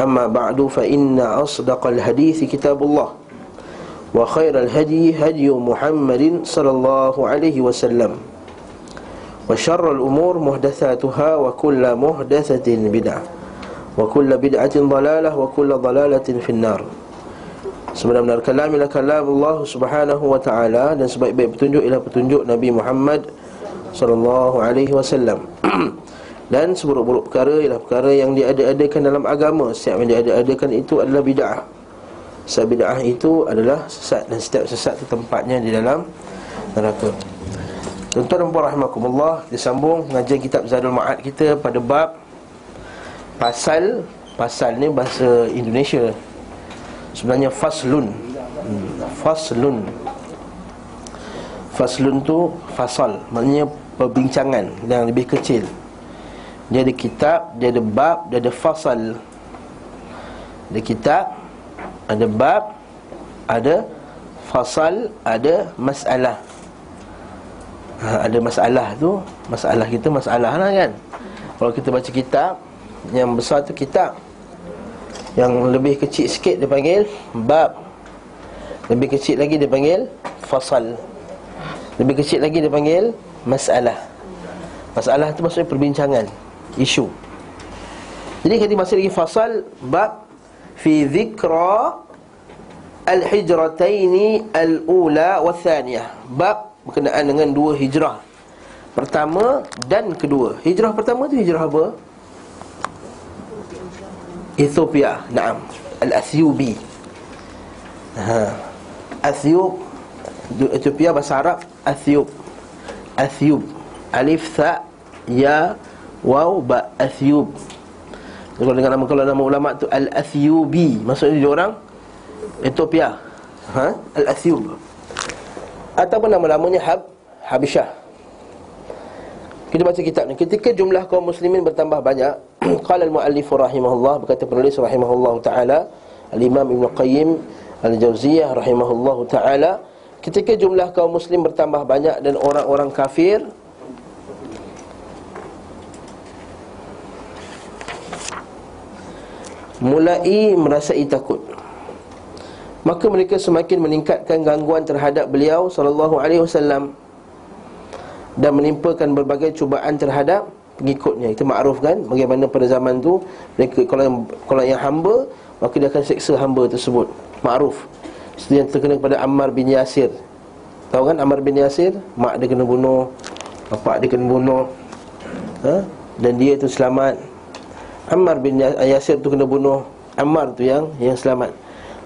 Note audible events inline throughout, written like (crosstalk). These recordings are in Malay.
أما بعد فإن أصدق الحديث كتاب الله وخير الهدي هدي محمد صلى الله عليه وسلم وشر الأمور محدثاتها وكل محدثة بدعة وكل بدعة ضلالة وكل ضلالة في النار Sebenar-benar kalam ialah kalam Allah subhanahu wa ta'ala Dan sebaik-baik petunjuk ialah petunjuk Nabi Muhammad Sallallahu alaihi wasallam (clears throat) Dan seburuk-buruk perkara ialah perkara yang diada-adakan dalam agama. Setiap yang diada-adakan itu adalah bid'ah. Sebab bid'ah itu adalah sesat Dan setiap sesat itu tempatnya di dalam neraka. Tuan-tuan dan puan rahimakumullah Disambung pengajian kitab Zadul Ma'ad kita pada bab Pasal Pasal ni bahasa Indonesia. Sebenarnya faslun. Hmm, Faslun. Faslun tu fasal Maknanya perbincangan yang lebih kecil Dia ada kitab, dia ada bab, dia ada fasal. Ada kitab, ada bab, ada fasal, ada masalah. Ha, Ada masalah tu, masalah kita masalah lah kan. Kalau kita baca kitab, yang besar tu kitab. Yang lebih kecil sikit dia panggil bab. Lebih kecil lagi dia panggil fasal. Lebih kecil lagi dia panggil masalah. Masalah itu maksudnya perbincangan Isu. Jadi kita masih lagi fasal Bab Fi zikra Al-hijrataini Al-ula wa thaniyah Bab berkenaan dengan dua hijrah. Pertama dan kedua. Hijrah pertama tu hijrah apa? Ethiopia. Naam. Al-Athiobi ha. Athiop Ethiopia bahasa Arab Athiop Athiop Alif Tha Ya Waw Ba Athiop Kalau dengan nama Kalau nama ulama tu Al-Athiobi Maksudnya dia orang Ethiopia. Ha? Al-Athiob Ataupun nama-namanya Hab Habsyah kita baca kitab ni. Ketika jumlah kaum muslimin bertambah banyak (clears throat) Qala al-muallif rahimahullah Berkata penulis rahimahullah ta'ala Al-imam Ibn Qayyim Al-Jawziyah rahimahullah ta'ala Ketika jumlah kaum muslim bertambah banyak Dan orang-orang kafir Mulai merasai takut. Maka mereka semakin meningkatkan gangguan terhadap beliau Sallallahu alaihi wasallam dan menimpakan berbagai cubaan terhadap pengikutnya. Itu makruf kan? Bagaimana pada zaman tu mereka kalau yang, kalau yang hamba maka dia akan seksa hamba tersebut. Makruf itu yang terkena kepada Ammar bin Yasir. Tahu kan Ammar bin Yasir? Mak dia kena bunuh bapak dia kena bunuh. Ha? dan dia tu selamat Ammar bin Yasir tu kena bunuh Ammar tu yang yang selamat.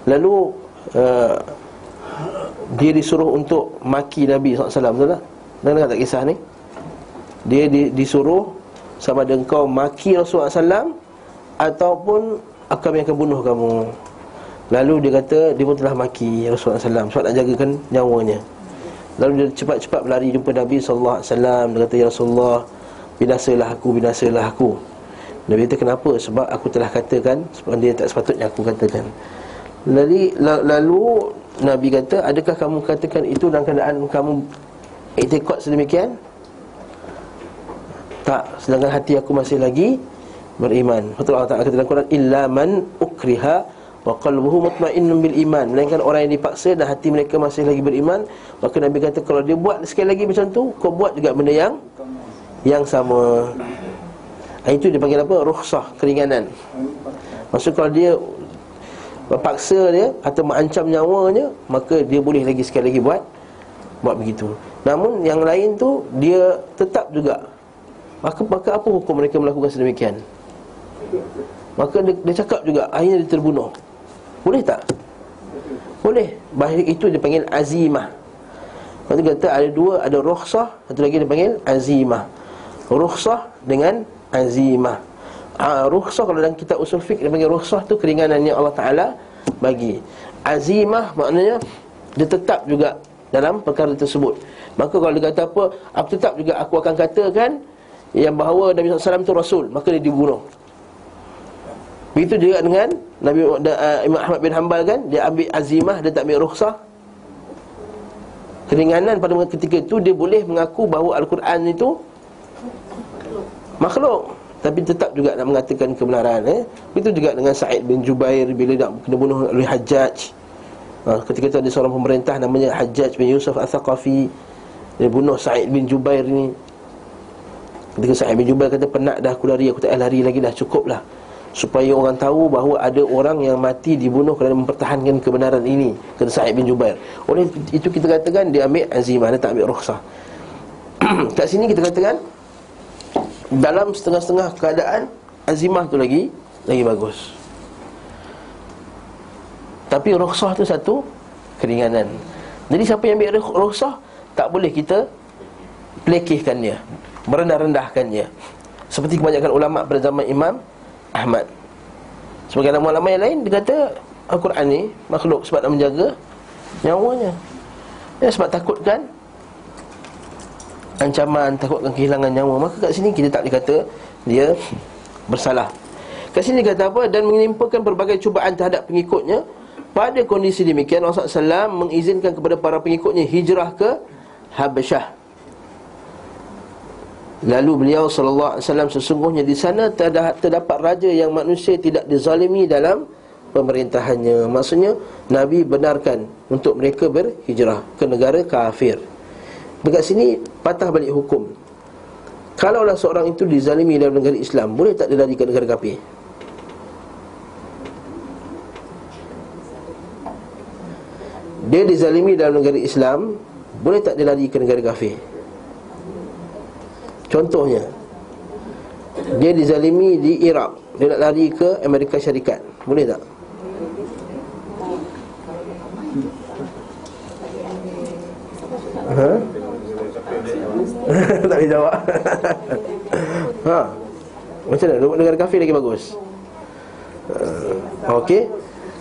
Lalu uh, dia disuruh untuk maki Nabi SAW betul tak? Dengar tak kisah ni? Dia di, disuruh sama ada engkau maki Rasulullah SAW Ataupun kami akan bunuh kamu. Lalu dia kata dia pun telah maki Rasulullah SAW Sebab nak jagakan nyawanya. Lalu dia cepat-cepat berlari jumpa Nabi SAW Dia kata Ya Rasulullah Binasalah aku, binasalah aku Nabi kata kenapa? Sebab aku telah katakan Sebab dia tak sepatutnya aku katakan. Lalu, lalu Nabi kata Adakah kamu katakan itu dalam keadaan kamu Iktikad sedemikian? Tak Sedangkan hati aku masih lagi Beriman. Betul Allah Ta'ala kata dalam Quran Illa man ukriha Wa qalbuhu mutmainnun bil iman. Melainkan orang yang dipaksa Dan hati mereka masih lagi beriman Maka Nabi kata Kalau dia buat sekali lagi macam tu Kau buat juga benda yang Yang sama Itu dia panggil apa? Rukhsah, keringanan. Maksud kalau dia Paksa dia Atau mengancam nyawanya Maka dia boleh lagi sekali lagi buat Buat begitu. Namun yang lain tu Dia tetap juga. Maka, maka apa hukum mereka melakukan sedemikian? Maka dia, dia cakap juga Akhirnya dia terbunuh. Boleh tak? Boleh. Bahagian itu dia panggil azimah. Lepas kata ada dua Ada rukhsah Satu lagi dia panggil azimah. Rukhsah dengan azimah. Ha, Rukhsah kalau dalam kitab usul fiqh Dia panggil rukhsah tu keringanan yang Allah Ta'ala bagi. Azimah maknanya Dia tetap juga dalam perkara tersebut. Maka kalau dia kata apa Aku tetap juga aku akan katakan Yang bahawa Nabi SAW itu Rasul Maka dia dibunuh. Begitu juga dengan Nabi uh, Imam Ahmad bin Hanbal kan Dia ambil azimah Dia tak ambil rukhsah. Keringanan pada ketika itu Dia boleh mengaku bahawa Al-Quran itu Makhluk. Tapi tetap juga nak mengatakan kebenaran eh? Itu juga dengan Sa'id bin Jubair Bila nak kena bunuh oleh Hajjaj. Ha, Ketika itu ada seorang pemerintah Namanya Hajjaj bin Yusuf Al-Thaqafi. Dia bunuh Sa'id bin Jubair ni. Ketika Sa'id bin Jubair kata Penat dah aku lari Aku tak lari lagi dah cukup lah. Supaya orang tahu bahawa ada orang yang mati dibunuh kerana mempertahankan kebenaran ini kata Sa'id bin Jubair. Oleh itu kita katakan dia ambil azimah dia tak ambil rukhsah. (clears throat) Kat sini kita katakan dalam setengah-setengah keadaan azimah tu lagi lagi bagus. Tapi rukhsah tu satu keringanan. Jadi siapa yang ambil rukhsah tak boleh kita pelekehkannya merendah-rendahkannya. Seperti kebanyakan ulama pada zaman Imam Ahmad. Sebagai nama-nama yang lain Dia kata Al-Quran ni Makhluk sebab nak menjaga Nyawanya. Ya sebab takutkan Ancaman Takutkan kehilangan nyawa Maka kat sini kita tak boleh kata Dia Bersalah Kat sini kata apa Dan menimpakan berbagai cubaan terhadap pengikutnya Pada kondisi demikian Rasulullah SAW mengizinkan kepada para pengikutnya Hijrah ke Habasyah Lalu beliau sallallahu alaihi wasallam sesungguhnya di sana terdapat raja yang manusia tidak dizalimi dalam pemerintahannya. Maksudnya Nabi benarkan untuk mereka berhijrah ke negara kafir. Dekat sini patah balik hukum. Kalaulah seorang itu dizalimi dalam negara Islam, boleh tak dia lari ke negara kafir? Dia dizalimi dalam negara Islam, boleh tak dia lari ke negara kafir? Contohnya Dia dizalimi di Iraq Dia nak lari ke Amerika Syarikat Boleh tak? Ha? (laughs) tak boleh jawab. Ha? Macam mana? Negara kafir lagi bagus. Uh, Okey.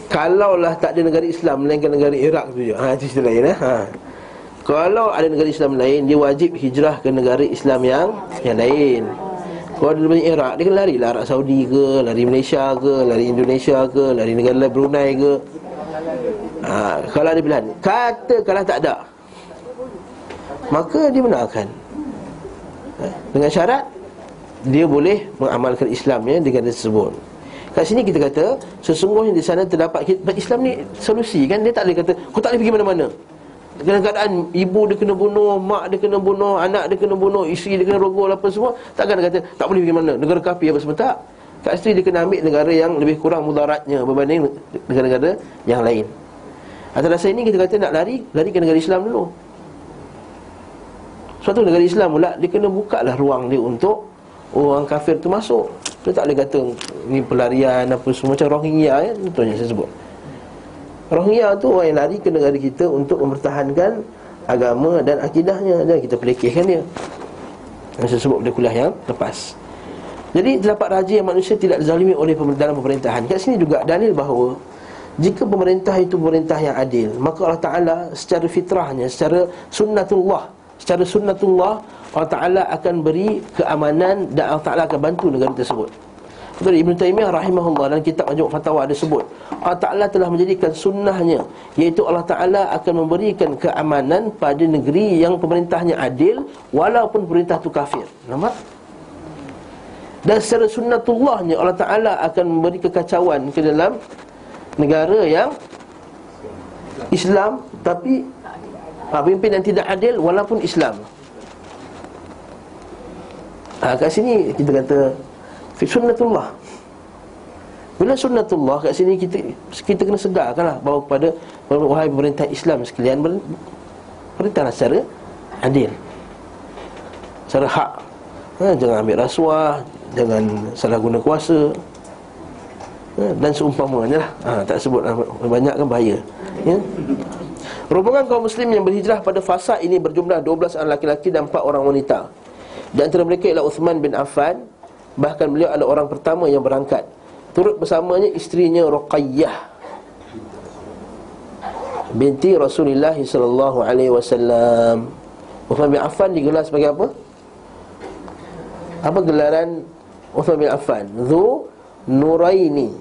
Kalaulah tak ada negara Islam Melainkan negara Iraq tu je. Ha, itu cerita lain eh? ha. Kalau ada negara Islam lain Dia wajib hijrah ke negara Islam yang Yang lain. Kalau ada banyak Iraq Dia kena lari lah. Arab Saudi ke Lari Malaysia ke Lari Indonesia ke Lari negara Brunei ke. Ha, Kalau ada pilihan. Katakanlah tak ada Maka dia benarkan Dengan syarat Dia boleh mengamalkan Islamnya Di negara tersebut Kat sini kita kata Sesungguhnya di sana terdapat Islam ni solusi kan Dia tak boleh kata Kau tak boleh pergi mana-mana dalam keadaan ibu dia kena bunuh, mak dia kena bunuh, anak dia kena bunuh, isteri dia kena rogol apa semua, takkan dia kata tak boleh pergi mana? Negara kafir apa semua tak. Kat situ dia kena ambil negara yang lebih kurang mudaratnya berbanding negara-negara yang lain. Atas dasar ini kita kata nak lari, lari ke negara Islam dulu. Suatu negara Islam pula dia kena buka lah ruang dia untuk orang kafir tu masuk. Dia tak boleh kata ni pelarian apa semua macam Rohingya ya, contohnya saya sebut. Rohingya tu orang yang lari ke negara kita untuk mempertahankan agama dan akidahnya dan kita pelekehkan dia. Yang saya sebut pada kuliah yang lepas. Jadi terdapat raja yang manusia tidak dizalimi oleh dalam pemerintahan. Kat sini juga dalil bahawa jika pemerintah itu pemerintah yang adil, maka Allah Taala secara fitrahnya, secara sunnatullah, secara sunnatullah Allah Taala akan beri keamanan dan Allah Taala akan bantu negara tersebut. Ibn Taymiyah rahimahullah dalam kitab Majmuk Fatawa ada sebut Allah Ta'ala telah menjadikan sunnahnya Iaitu Allah Ta'ala akan memberikan keamanan pada negeri yang pemerintahnya adil Walaupun pemerintah itu kafir Nampak? Dan secara sunnatullahnya Allah Ta'ala akan memberi kekacauan ke dalam negara yang Islam Tapi ha, Pemimpin yang tidak adil walaupun Islam ha, Kat sini kita kata sunnatullah Bila sunnatullah kat sini kita kita kena segarkanlah bahawa kepada wahai pemerintah Islam sekalian perintahlah secara adil. Secara hak. Ha, jangan ambil rasuah, jangan salah guna kuasa. Ha, dan seumpamanya lah. Ha, tak sebut banyak kan bahaya. Ya. Rombongan kaum muslim yang berhijrah pada fasa ini berjumlah 12 orang laki-laki dan 4 orang wanita. Di antara mereka ialah Uthman bin Affan, bahkan beliau adalah orang pertama yang berangkat. Turut bersamanya isterinya Ruqayyah binti Rasulullah sallallahu alaihi wasallam. Uthman bin Affan digelar sebagai apa? Apa gelaran Uthman bin Affan? Zu Nuraini.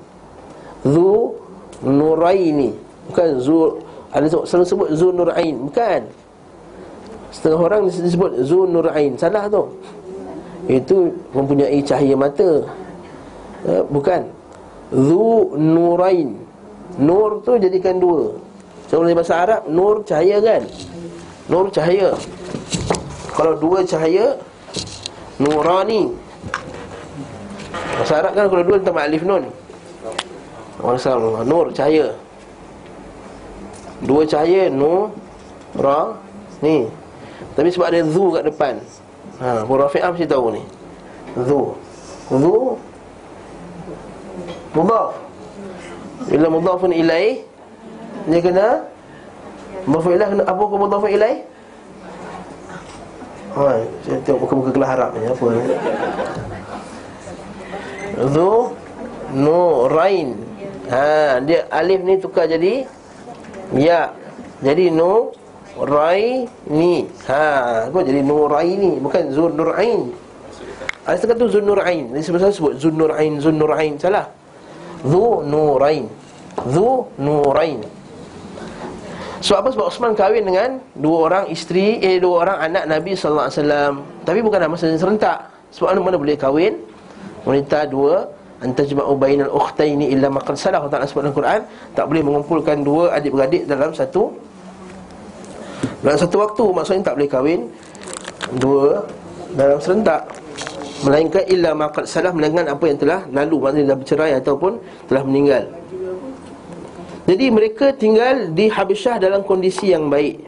Zu Nuraini. Bukan Zu ada selalu sebut Zu Nurain, bukan. Setengah orang disebut Zu Nurain, salah tu. Itu mempunyai cahaya mata. Eh, bukan. Zu Nurain. Nur tu jadikan dua. Kalau dalam bahasa Arab nur cahaya kan? Nur cahaya. Kalau dua cahaya nurani. Bahasa Arab kan kalau dua tambah alif nun. Nur cahaya. Dua cahaya nu ra ni. Tapi sebab ada zu kat depan. Ha, Abu Rafi'ah mesti tahu ni. Zu. Zu mudhaf. Bila mudhafun ilaih dia kena mudhaf ilaih kena apa ke mudhaf ilaih? Ha, saya tengok muka-muka kelas Arab ni apa ni. Zu Nurain. Ha, dia alif ni tukar jadi Ya. Jadi nu Rai ni. Ha Kau jadi Nuraini Bukan Zun Nurain Ada setengah tu Zun Nurain Jadi sebab sebut Zun Nurain Zun Nurain Salah. Zu Nurain Zu Nurain Sebab apa? Sebab Osman kahwin dengan Dua orang isteri Eh dua orang anak Nabi SAW Tapi bukan dalam masa serentak. Sebab mana, mana boleh kahwin? Wanita dua antajma'u bainal ukhtaini illa ma qad salah Allah sebut dalam Quran tak boleh mengumpulkan dua adik-beradik dalam satu dalam satu waktu. Maksudnya tak boleh kahwin dua dalam serentak. Melainkan illa ma qad salah melainkan apa yang telah lalu maknanya dah bercerai ataupun telah meninggal. Jadi mereka tinggal di Habasyah dalam kondisi yang baik.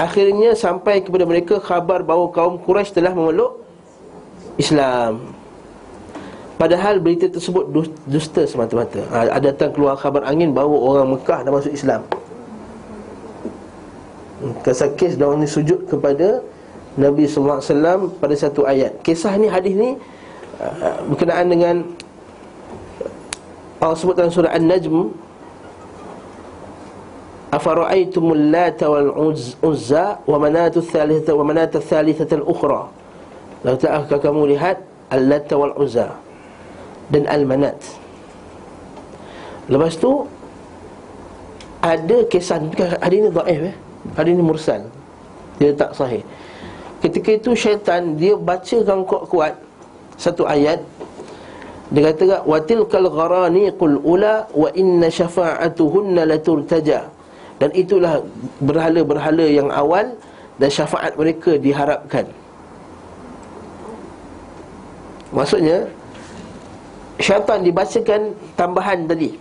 Akhirnya sampai kepada mereka khabar bahawa kaum Quraisy telah memeluk Islam Padahal berita tersebut dusta semata-mata. Ha, Ada datang keluar khabar angin bahawa orang Mekah dah masuk Islam. Kisah kes dalam ni sujud kepada Nabi SAW pada satu ayat. Kisah ni, hadis ni uh, Berkenaan dengan Allah sebut dalam surah An-Najm Afara'aitumul lata wal uzza Wa manatu thalithata Wa manatu thalithata al-ukhra. Lalu ta'akah kamu lihat Al-lata wal uzza dan Al-Manat. Lepas tu Ada kisah Hari ini da'if eh? Hari ini mursal. Dia tak sahih. Ketika itu syaitan Dia bacakan kuat-kuat Satu ayat. Dia kata Watil kal gharani qul ula Wa inna syafa'atuhunna laturtaja. Dan itulah Berhala-berhala yang awal Dan syafaat mereka diharapkan. Maksudnya syaitan dibacakan tambahan tadi.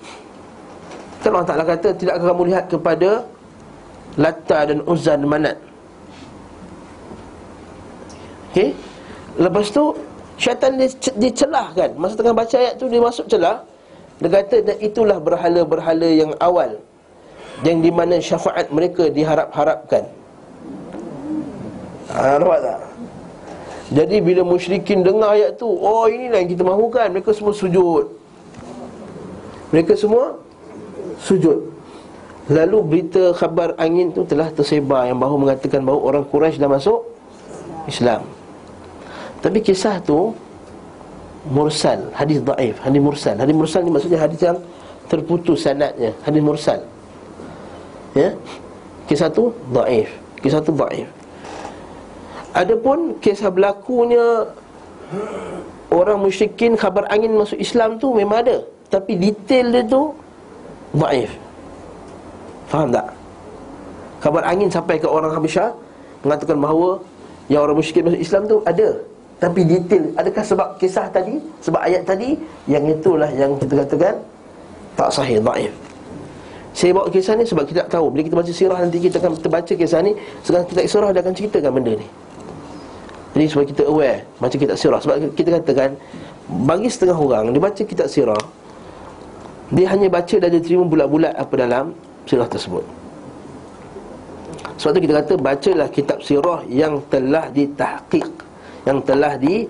Kan Allah Ta'ala kata Tidakkah kamu lihat kepada Latta dan Uzan Manat? Okey. Lepas tu Syaitan dicelahkan Masa tengah baca ayat tu Dia masuk celah. Dia kata itulah berhala-berhala yang awal Yang di mana syafaat mereka diharap-harapkan. Haa nampak tak? Jadi bila musyrikin dengar ayat tu Oh inilah yang kita mahukan. Mereka semua sujud. Mereka semua Sujud. Lalu berita khabar angin tu telah tersebar Yang bahu mengatakan bahawa orang Quraisy dah masuk Islam. Tapi kisah tu Mursal Hadis da'if Hadis mursal. Hadis mursal ni maksudnya hadis yang Terputus sanatnya Hadis mursal. Ya? Kisah tu da'if Kisah tu da'if Adapun kisah berlakunya orang musyrikin khabar angin masuk Islam tu memang ada, tapi detail dia tu dhaif. Faham tak? Khabar angin sampai ke orang Habasyah mengatakan bahawa yang orang musyrikin masuk Islam tu ada, Tapi detail Adakah sebab kisah tadi Sebab ayat tadi? Yang itulah yang kita katakan Tak sahih, da'if. Saya bawa kisah ni sebab kita tak tahu. Bila kita baca sirah nanti kita akan terbaca kisah ni. Sekarang kita sirah dia akan ceritakan benda ni Jadi supaya kita aware Baca kitab sirah Sebab kita katakan Bagi setengah orang Dia baca kitab sirah Dia hanya baca dan dia terima bulat-bulat Apa dalam sirah tersebut sebab tu kita kata bacalah kitab sirah yang telah ditahqiq yang telah di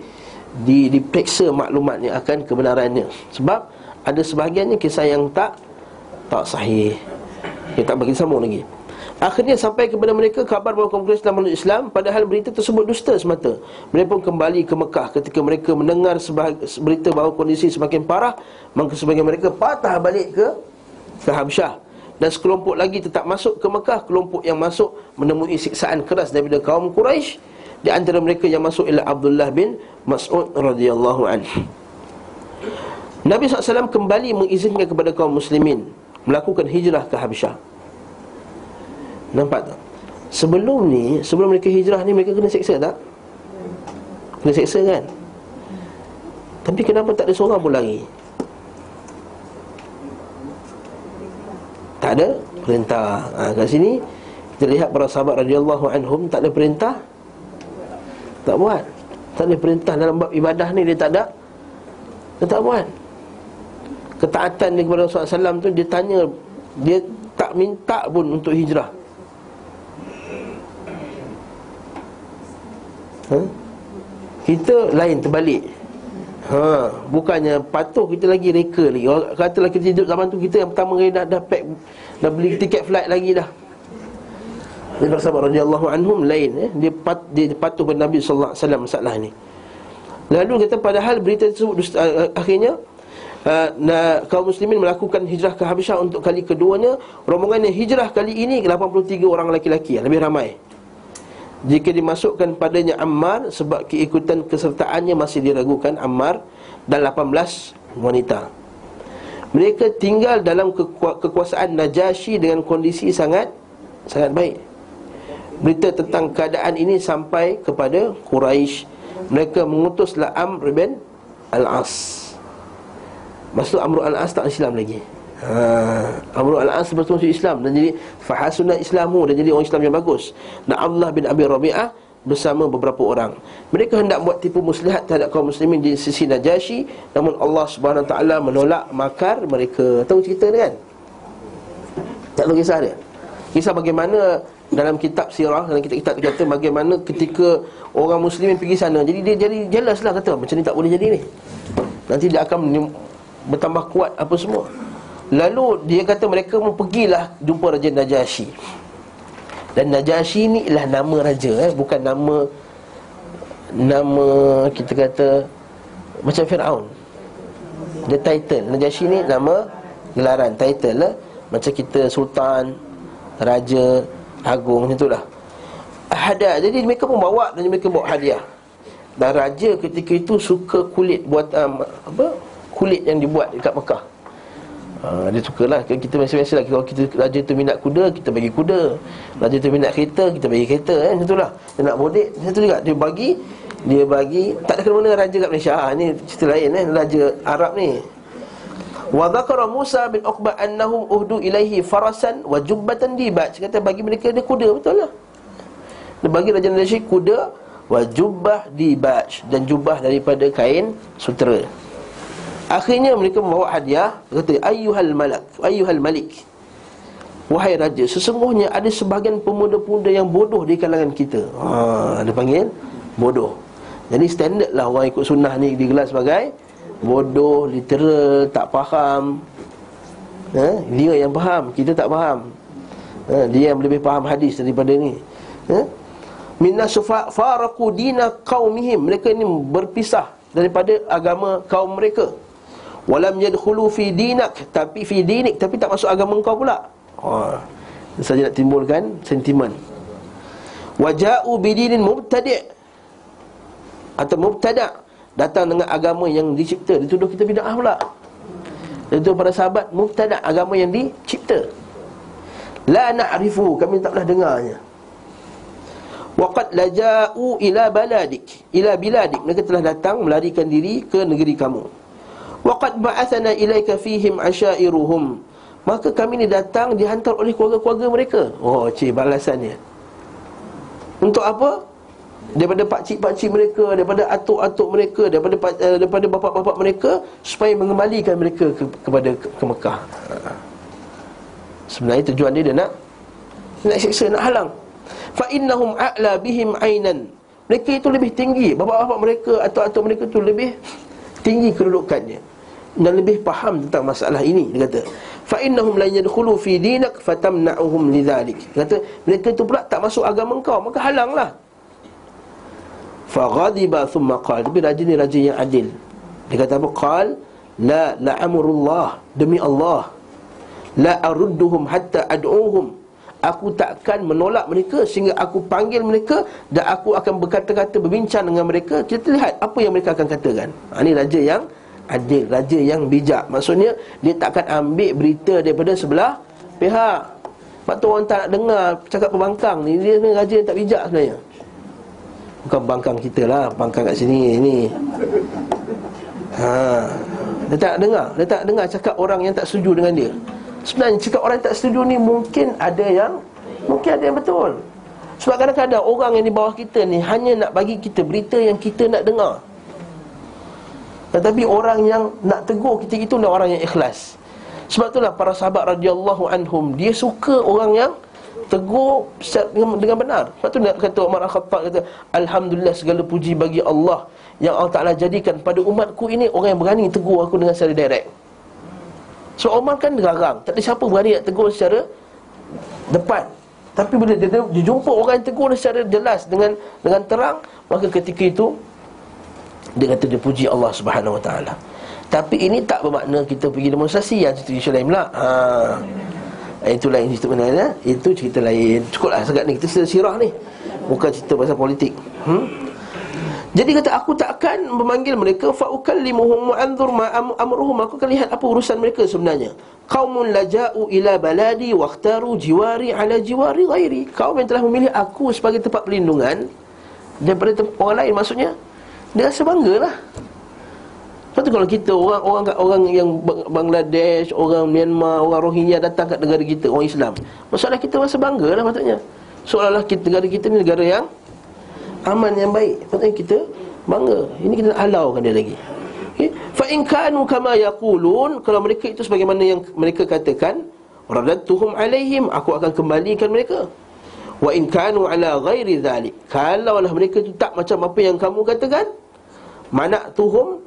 di diperiksa maklumatnya akan kebenarannya. Sebab ada sebahagiannya kisah yang tak tak sahih. Kita tak bagi sambung lagi. Akhirnya sampai kepada mereka kabar bahawa kaum Quraisy telah meluk Islam padahal berita tersebut dusta semata. Mereka pun kembali ke Mekah ketika mereka mendengar berita bahawa kondisi semakin parah, maka sebagian mereka patah balik ke ke Habsyah dan sekelompok lagi tetap masuk ke Mekah kelompok yang masuk menemui siksaan keras daripada kaum Quraisy. Di antara mereka yang masuk ialah Abdullah bin Mas'ud radhiyallahu anhu Nabi SAW kembali mengizinkan kepada kaum muslimin melakukan hijrah ke Habsyah nampak tak? Sebelum ni sebelum mereka hijrah ni mereka kena seksa tak? Kena seksa kan? Tapi kenapa tak ada seorang pun lari Tak ada perintah. Ha, Kat sini Kita lihat para sahabat radhiyallahu anhum Tak ada perintah? Tak buat. Tak ada perintah dalam bab ibadah ni Dia tak ada. Dia tak buat. Ketaatan dia kepada Rasulullah SAW tu Dia tanya Dia tak minta pun untuk hijrah ha? Kita lain terbalik Ha, bukannya patuh kita lagi reka lagi. Orang katalah kita hidup zaman tu kita yang pertama kali dah dah pack dah beli tiket flight lagi dah. Para sahabat radhiyallahu anhum lain eh. Dia pat, dia patuh kepada Nabi sallallahu alaihi wasallam masalah ni. Lalu kata padahal berita tersebut uh, akhirnya uh, nah, kaum muslimin melakukan hijrah ke Habasyah untuk kali keduanya. Rombongan yang hijrah kali ini 83 orang lelaki-lelaki, lebih ramai jika dimasukkan padanya Ammar sebab keikutan kesertaannya masih diragukan Ammar dan 18 wanita. Mereka tinggal dalam kekuasaan Najasyi dengan kondisi sangat sangat baik. Berita tentang keadaan ini sampai kepada Quraisy. Mereka mengutuslah Amr bin Al-As. Maksud Amr Al-As tak Islam lagi. Ha, Amr al-As bertemu masuk Islam dan jadi fahasuna Islamu dan jadi orang Islam yang bagus. Dan Allah bin Abi Rabi'ah bersama beberapa orang. Mereka hendak buat tipu muslihat terhadap kaum muslimin di sisi Najasyi, namun Allah Subhanahu taala menolak makar mereka. Tahu cerita ni kan? Tak tahu kisah dia. Kisah bagaimana dalam kitab sirah dalam kitab kitab kata bagaimana ketika orang muslimin pergi sana. Jadi dia jadi jelaslah kata macam ni tak boleh jadi ni. Nanti dia akan bertambah kuat apa semua. Lalu dia kata mereka pun pergilah jumpa Raja Najasyi Dan Najasyi ni ialah nama raja eh? Bukan nama Nama kita kata Macam Fir'aun. The title. Najasyi ni nama gelaran. Title lah Macam kita Sultan Raja Agung macam itulah Hadiah. Jadi mereka pun bawa Dan mereka bawa hadiah. Dan raja ketika itu suka kulit buat um, Apa? Kulit yang dibuat dekat Mekah Ha, dia sukalah kita biasa-biasa lah. Kalau kita raja tu minat kuda Kita bagi kuda. Raja tu minat kereta Kita bagi kereta kan? Macam itulah Dia nak bodek Macam tu juga. Dia bagi Dia bagi Tak ada kena-mena raja kat Malaysia. Ha, Ini cerita lain eh. Raja Arab ni. Wa dhakara Musa bin Uqbah annahum uhdu ilaihi farasan wa jubbatan dibaj kata bagi mereka dia kuda betul lah. Dia bagi Raja Malaysia kuda wa jubbah dibaj dan jubah daripada kain sutera Akhirnya mereka membawa hadiah Kata ayyuhal malak Ayyuhal malik. Wahai raja Sesungguhnya ada sebahagian pemuda-pemuda yang bodoh di kalangan kita. Ha, Ada panggil Bodoh. Jadi standard lah orang ikut sunnah ni digelar sebagai Bodoh, literal, tak faham. Ha, Dia yang faham, kita tak faham. Ha, Dia yang lebih faham hadis daripada ni. Ha? Minna sufa faraku dina kaumihim. Mereka ini berpisah daripada agama kaum mereka Walam yadkhulu fi dinak. Tapi fi dinik Tapi tak masuk agama engkau pula. Ha. Saja nak timbulkan sentimen. Waja'u bidinin mubtadi' Atau mubtada' Datang dengan agama yang dicipta. Dituduh kita bida'ah pula. Itu para sahabat Mubtada' agama yang dicipta. La na'rifu. Kami tak pernah dengarnya. Waqad laja'u ila baladik. Ila biladik. Mereka telah datang melarikan diri ke negeri kamu Waqad ba'athana ilaika fihim asyairuhum. Maka kami ni datang dihantar oleh keluarga-keluarga mereka. Oh cik balasannya Untuk apa? Daripada pakcik-pakcik mereka Daripada atuk-atuk mereka Daripada uh, daripada bapa-bapa mereka Supaya mengembalikan mereka ke, kepada ke, ke Mekah. Sebenarnya tujuan dia dia nak Nak siksa, nak halang. Fa innahum a'la bihim ainan mereka itu lebih tinggi. Bapa-bapa mereka atau atau mereka itu lebih tinggi kedudukannya dan lebih faham tentang masalah ini dia kata fa innahum la yadkhulu fi dinak fatamna'uhum lidzalik kata mereka itu pula tak masuk agama engkau maka halanglah. Fa ghadiba thumma qala tapi raja ni raja yang adil. Dia kata apa? Qal la la amrullah demi Allah la arudduhum hatta ad'uhum. Aku takkan menolak mereka Sehingga aku panggil mereka Dan aku akan berkata-kata berbincang dengan mereka. Kita lihat apa yang mereka akan katakan. Ha, Ini raja yang adil Raja yang bijak. Maksudnya dia takkan ambil berita daripada sebelah pihak. Sebab tu orang tak nak dengar cakap pembangkang ni. Dia ni raja yang tak bijak sebenarnya. Bukan pembangkang kita lah. Pembangkang kat sini ni. Ha. Dia tak dengar. Dia tak dengar cakap orang yang tak setuju dengan dia. Sebenarnya cakap orang tak setuju ni mungkin ada yang Mungkin ada yang betul. Sebab kadang-kadang orang yang di bawah kita ni Hanya nak bagi kita berita yang kita nak dengar Tetapi orang yang nak tegur kita itu adalah orang yang ikhlas. Sebab itulah para sahabat radhiyallahu anhum Dia suka orang yang tegur dengan benar. Sebab tu nak kata Umar Al-Khattab kata Alhamdulillah segala puji bagi Allah Yang Allah Ta'ala jadikan pada umatku ini Orang yang berani tegur aku dengan secara direct. So Omar kan garang Tak ada siapa berani nak tegur secara Depan. Tapi bila dia, dia jumpa orang yang tegur secara jelas Dengan dengan terang Maka ketika itu Dia kata dia puji Allah subhanahu wa ta'ala Tapi ini tak bermakna kita pergi demonstrasi Yang cerita isu lain pula ha. Itu lain cerita mana ya? Itu cerita lain Cukuplah sekat ni Kita sirah ni Bukan cerita pasal politik hmm? Jadi kata aku takkan memanggil mereka fa ukallimuhum wa anzur ma amruhum aku akan lihat apa urusan mereka sebenarnya. Qaumun laja'u ila baladi wa ikhtaru jiwari ala jiwari ghairi. Kaum yang telah memilih aku sebagai tempat perlindungan daripada orang lain maksudnya dia rasa banggalah. Lepas tu kalau kita orang orang orang yang Bangladesh, orang Myanmar, orang Rohingya datang kat negara kita, orang Islam. Masalah kita rasa banggalah maksudnya. Seolah-olah kita, negara kita ni negara yang aman yang baik Maksudnya kita bangga Ini kita nak halaukan dia lagi okay? Fa in kanu kama yaqulun Kalau mereka itu sebagaimana yang mereka katakan Radatuhum alaihim Aku akan kembalikan mereka Wa in kanu ala ghairi dhalik Kalaulah mereka itu tak macam apa yang kamu katakan Mana'tuhum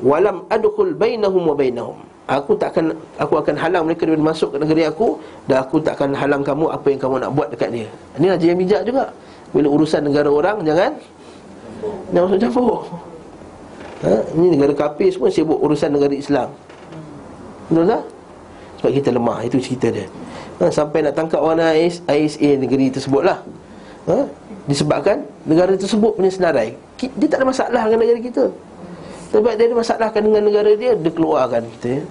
Walam adkhul bainahum wa bainahum Aku takkan aku akan halang mereka daripada masuk ke negeri aku dan aku takkan halang kamu apa yang kamu nak buat dekat dia. Ini raja yang bijak juga. Bila urusan negara orang Jangan Jangan masuk campur ha? Ini negara kafir semua sibuk urusan negara Islam Betul tak? Sebab kita lemah Itu cerita dia. Ha? Sampai nak tangkap orang AIS, ISA negeri tersebut lah ha? Disebabkan Negara tersebut punya senarai. Dia tak ada masalah dengan negara kita. Sebab dia ada masalah dengan negara dia Dia keluarkan kita ya?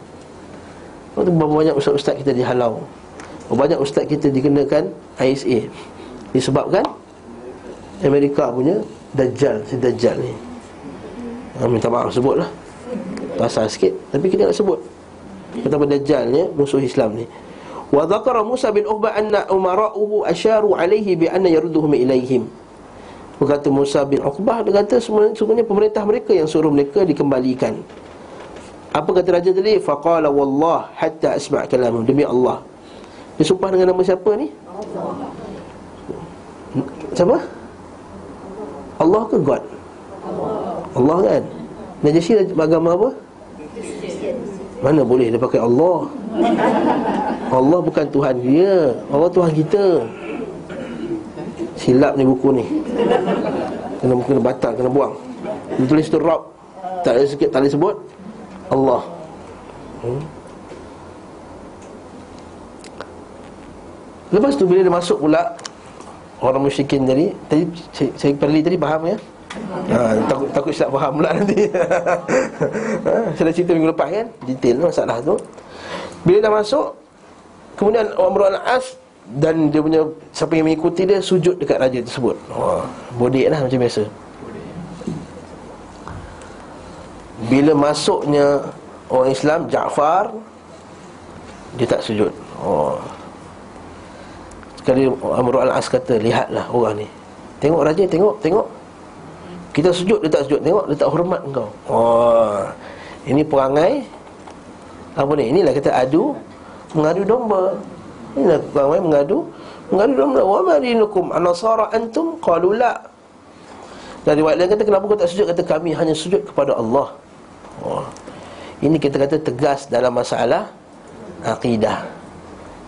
Berapa banyak ustaz-ustaz kita dihalau Banyak ustaz kita dikenakan ISA Disebabkan Amerika punya Dajjal Si Dajjal ni. Ha, Minta maaf sebut lah Pasal sikit Tapi kita nak sebut Betapa Dajjal ni Musuh Islam ni Wa dhakara Musa bin Uqba Anna umara'uhu asyaru alaihi Bi anna yaruduhum ilaihim Berkata Musa bin Uqbah Dia kata sebenarnya pemerintah mereka Yang suruh mereka dikembalikan Apa kata raja tadi Faqala wallah Hatta asma' kalamu Demi Allah Dia sumpah dengan nama siapa ni Siapa? Allah ke God? Allah kan? Najasyi agama apa? Mana boleh dia pakai Allah? Allah bukan Tuhan dia. Allah Tuhan kita. Silap ni buku ni. Kena kena batal, kena buang. Dia tulis tu Rab Tak ada sikit, tak ada sebut Allah. Hmm? Lepas tu bila dia masuk pula orang musyrikin tadi tadi saya, saya perli tadi faham ya ha, takut takut tak faham pula nanti. (laughs) Ha, saya dah cerita minggu lepas kan? Detail masalah tu. Bila dah masuk kemudian Umar al-As Dan dia punya Siapa yang mengikuti dia Sujud dekat raja tersebut. Wah, Bodek lah macam biasa. Bila masuknya Orang Islam Ja'far Dia tak sujud. Oh. Sekali Amr al-As kata Lihatlah orang ni. Tengok raja Tengok Tengok Kita sujud Dia tak sujud. Tengok Dia tak hormat engkau. Oh. Ini perangai. Apa ni? Inilah kata adu Mengadu domba. Inilah perangai mengadu Mengadu domba. Wa marinukum Anasara antum? Qalu la. Dan riwayat lain kata Kenapa kau tak sujud? Kata kami hanya sujud kepada Allah. Oh. Ini kita kata tegas dalam masalah Akidah.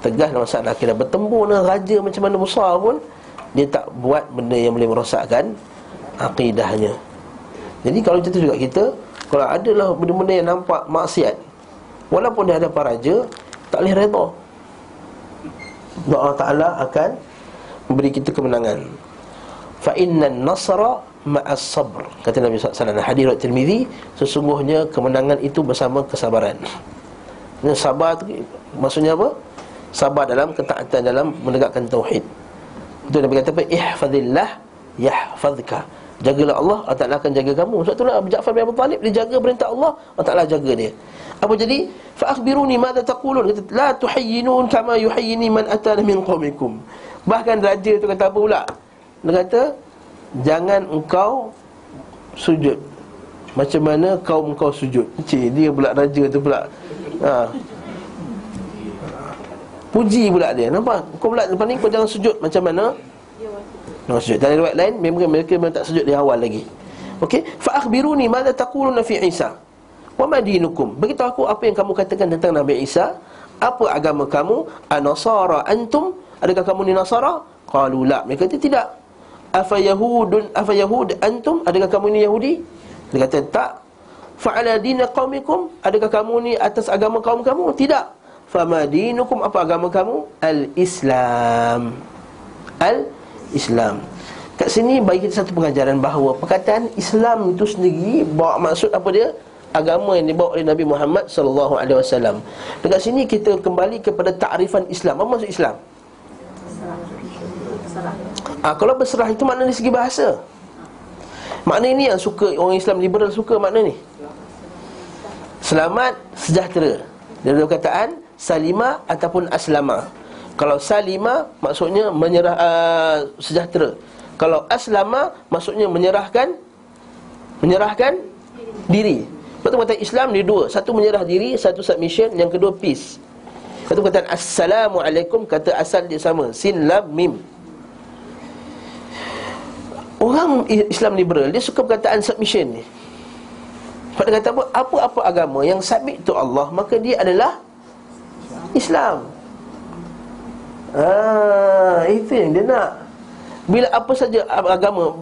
Tegas dalam masalah akidah. Bertembur dengan raja macam mana besar pun Dia tak buat benda yang boleh merosakkan Akidahnya Jadi kalau macam tu juga kita Kalau adalah benda-benda yang nampak maksiat Walaupun dia ada para raja Tak boleh reda. Allah Ta'ala akan Memberi kita kemenangan. Fa inna nasra ma'as sabr. Kata Nabi SAW Hadir Al Tirmidhi Sesungguhnya kemenangan itu bersama kesabaran. Ini sabar tu Maksudnya apa? Sabar dalam ketaatan dalam menegakkan tauhid. Itu Nabi kata apa? Ihfadillah Yahfadka Jagalah Allah Allah Ta'ala akan jaga kamu Sebab itulah Abu Ja'far bin Abu Talib Dia jaga perintah Allah Allah Ta'ala jaga dia Apa jadi? Fa'akhbiruni mada taqulun Kata La tuhayyinun kama yuhayyini man atana min qawmikum Bahkan raja tu kata apa pula? Dia kata Jangan engkau Sujud Macam mana kaum engkau sujud Cik, dia pula raja tu pula ha. Puji pula dia Nampak? Kau pula depan ni kau jangan sujud Macam mana? Jangan sujud Dan riwayat lain Memang mereka memang tak sujud di awal lagi. Okey? Fa'akhbiruni Mada taquluna fi Isa. Wa madinukum Beritahu aku apa yang kamu katakan tentang Nabi Isa. Apa agama kamu? Anasara antum? Adakah kamu ni Nasara? Qalu la. Mereka kata tidak. Afa Yahudun Afa Yahud antum? Adakah kamu ni Yahudi? Dia kata tak. Fa'ala dina qawmikum? Adakah kamu ni atas agama kaum kamu? Tidak. Fama dinukum? Apa agama kamu? Al-Islam. Al-Islam Kat sini bagi kita satu pengajaran bahawa Perkataan Islam itu sendiri Bawa maksud apa dia? Agama yang dibawa oleh Nabi Muhammad Sallallahu Alaihi Wasallam. Dekat sini kita kembali kepada takrifan Islam. Apa maksud Islam? Ha, kalau berserah itu makna dari segi bahasa. Makna ini yang suka Orang Islam liberal suka makna ni. Selamat sejahtera. Dari perkataan Salima ataupun aslama Kalau salima maksudnya menyerah uh, sejahtera. Kalau aslama maksudnya menyerahkan Menyerahkan diri. Betul kata Islam ni dua. Satu menyerah diri, satu submission Yang kedua peace. Satu kata Assalamualaikum Kata asal dia sama. Sin, lam, mim. Orang Islam liberal Dia suka perkataan submission ni. Dia kata apa Apa-apa agama yang submit to Allah Maka dia adalah Islam Ah, Itu yang dia nak Bila apa saja agama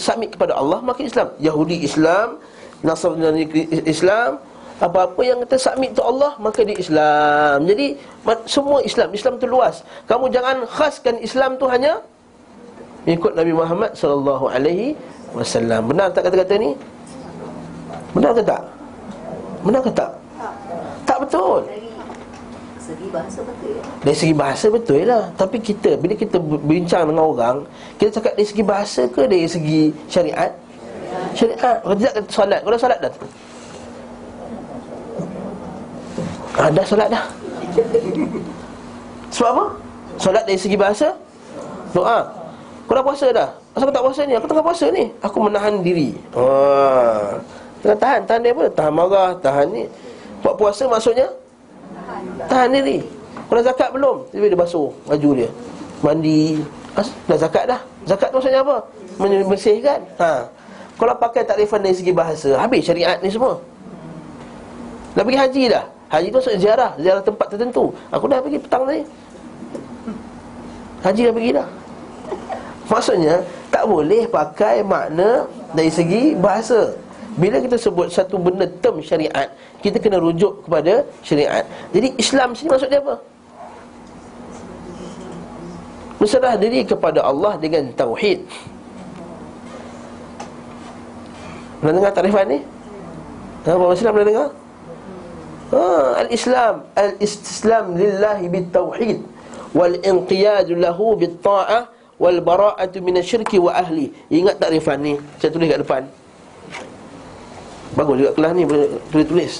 Submit kepada Allah Maka Islam Yahudi Islam Nasrani Islam apa-apa yang kita submit to Allah maka dia Islam. Jadi semua Islam, Islam tu luas. Kamu jangan khaskan Islam tu hanya ikut Nabi Muhammad sallallahu alaihi wasallam. Benar tak kata-kata ni? Benar ke tak? Benar ke tak? Tak betul. Segi bahasa betul ya. Dari segi bahasa betul lah. Tapi kita Bila kita bincang dengan orang Kita cakap dari segi bahasa ke Dari segi syariat? Syariat. Kalau tidak solat. Kalau solat dah? Ah, Dah solat dah. Sebab apa? Solat dari segi bahasa? Doa. Kau dah puasa dah? Asal kau tak puasa ni? Aku tengah puasa ni. Aku menahan diri. Wah. Tengah tahan. Tahan dia apa? Tahan marah. Tahan ni. Buat puasa maksudnya Tahan diri Kau dah zakat belum? Tiba dia basuh baju dia. Mandi. Dah zakat dah. Zakat tu maksudnya apa? Membersihkan. Ha. Kalau pakai takrifan dari segi bahasa Habis syariat ni semua. Dah pergi haji dah. Haji tu maksud ziarah. Ziarah tempat tertentu. Aku dah pergi petang tadi. Haji dah pergi dah. Maksudnya Tak boleh pakai makna Dari segi bahasa Bila kita sebut satu benda term syariat Kita kena rujuk kepada syariat Jadi Islam sini maksud dia apa? Berserah diri kepada Allah dengan Tauhid Pernah dengar takrifan ni? Ha, Bapak Islam pernah dengar? Ha, Al-Islam Al-Istislam lillahi bitawhid wal inqiyadu lahu bit ta'ah wal bara'atu minasyirki wa ahli. Ingat tak Rifan ni? Saya tulis kat depan. Bagus juga kelas ni boleh tulis-tulis.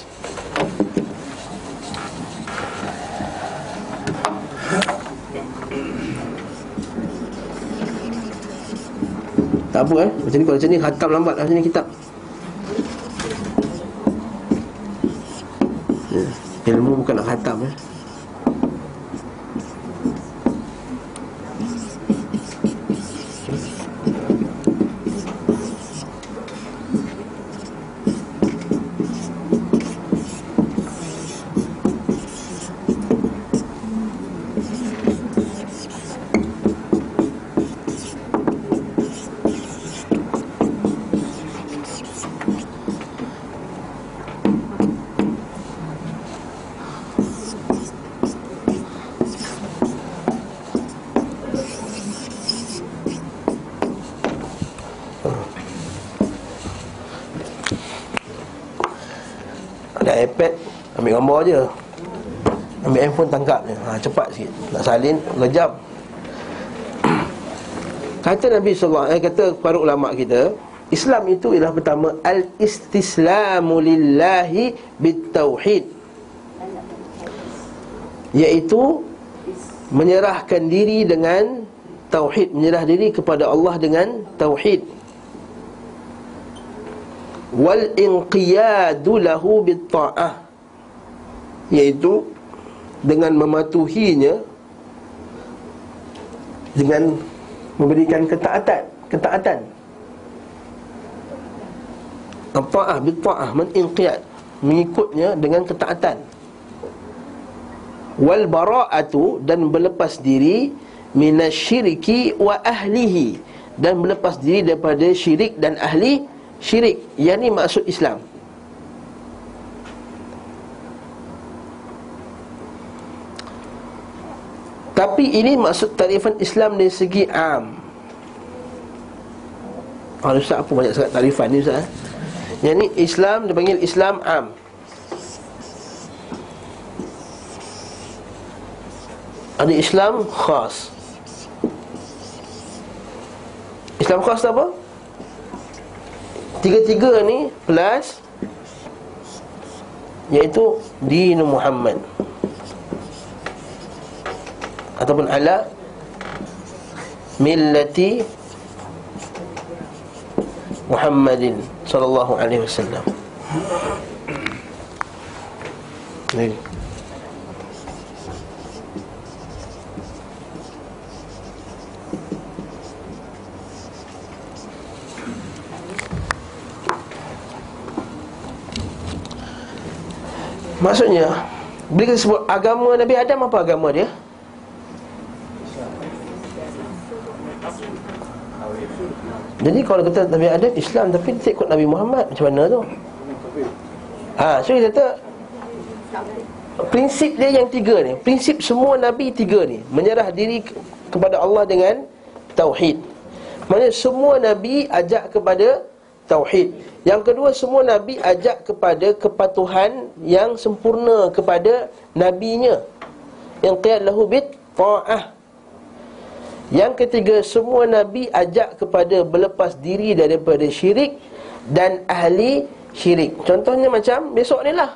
Tak apa eh Macam ni kalau macam ni Khatam lambat macam ni kitab ya. Ilmu bukan nak khatam eh Gambar je. Ambil handphone tangkap je. Ha, Cepat sikit. Nak salin Lejap. (clears throat) Kata Nabi SAW eh, Kata para ulama kita Islam itu ialah pertama Al-istislamu lillahi Bitauhid. Iaitu Menyerahkan diri dengan Tauhid. Menyerah diri kepada Allah dengan Tauhid. Wal inqiyadu lahu bitta'ah iaitu dengan mematuhinya dengan memberikan ketaatan ketaatan. Ta'ah bitta'ah man inqiyad mengikutnya dengan ketaatan. Wal bara'atu dan berlepas diri minasyirki wa ahlihi dan berlepas diri daripada syirik dan ahli syirik. Yang ni maksud Islam Tapi ini maksud tarifan Islam dari segi am Oh Ustaz apa banyak sangat tarifan ni Ustaz eh? Yang ni Islam dipanggil Islam am Ada Islam khas Islam khas apa? Tiga-tiga ni plus Iaitu Dinu Muhammad Ataupun ala Millati Muhammadin Sallallahu alaihi wasallam Ini Maksudnya Bila kita sebut agama Nabi Adam Apa agama dia? Jadi kalau kata Nabi Adam Islam Tapi dia ikut Nabi Muhammad Macam mana tu? Ha, so kita kata Prinsip dia yang tiga ni Prinsip semua Nabi tiga ni Menyerah diri kepada Allah dengan Tauhid. Maksudnya semua Nabi ajak kepada Tauhid. Yang kedua semua Nabi ajak kepada kepatuhan yang sempurna kepada Nabinya. Yang qiyad lahu bit ta'ah Yang ketiga semua Nabi ajak kepada berlepas diri daripada syirik Dan ahli syirik. Contohnya macam besok ni lah.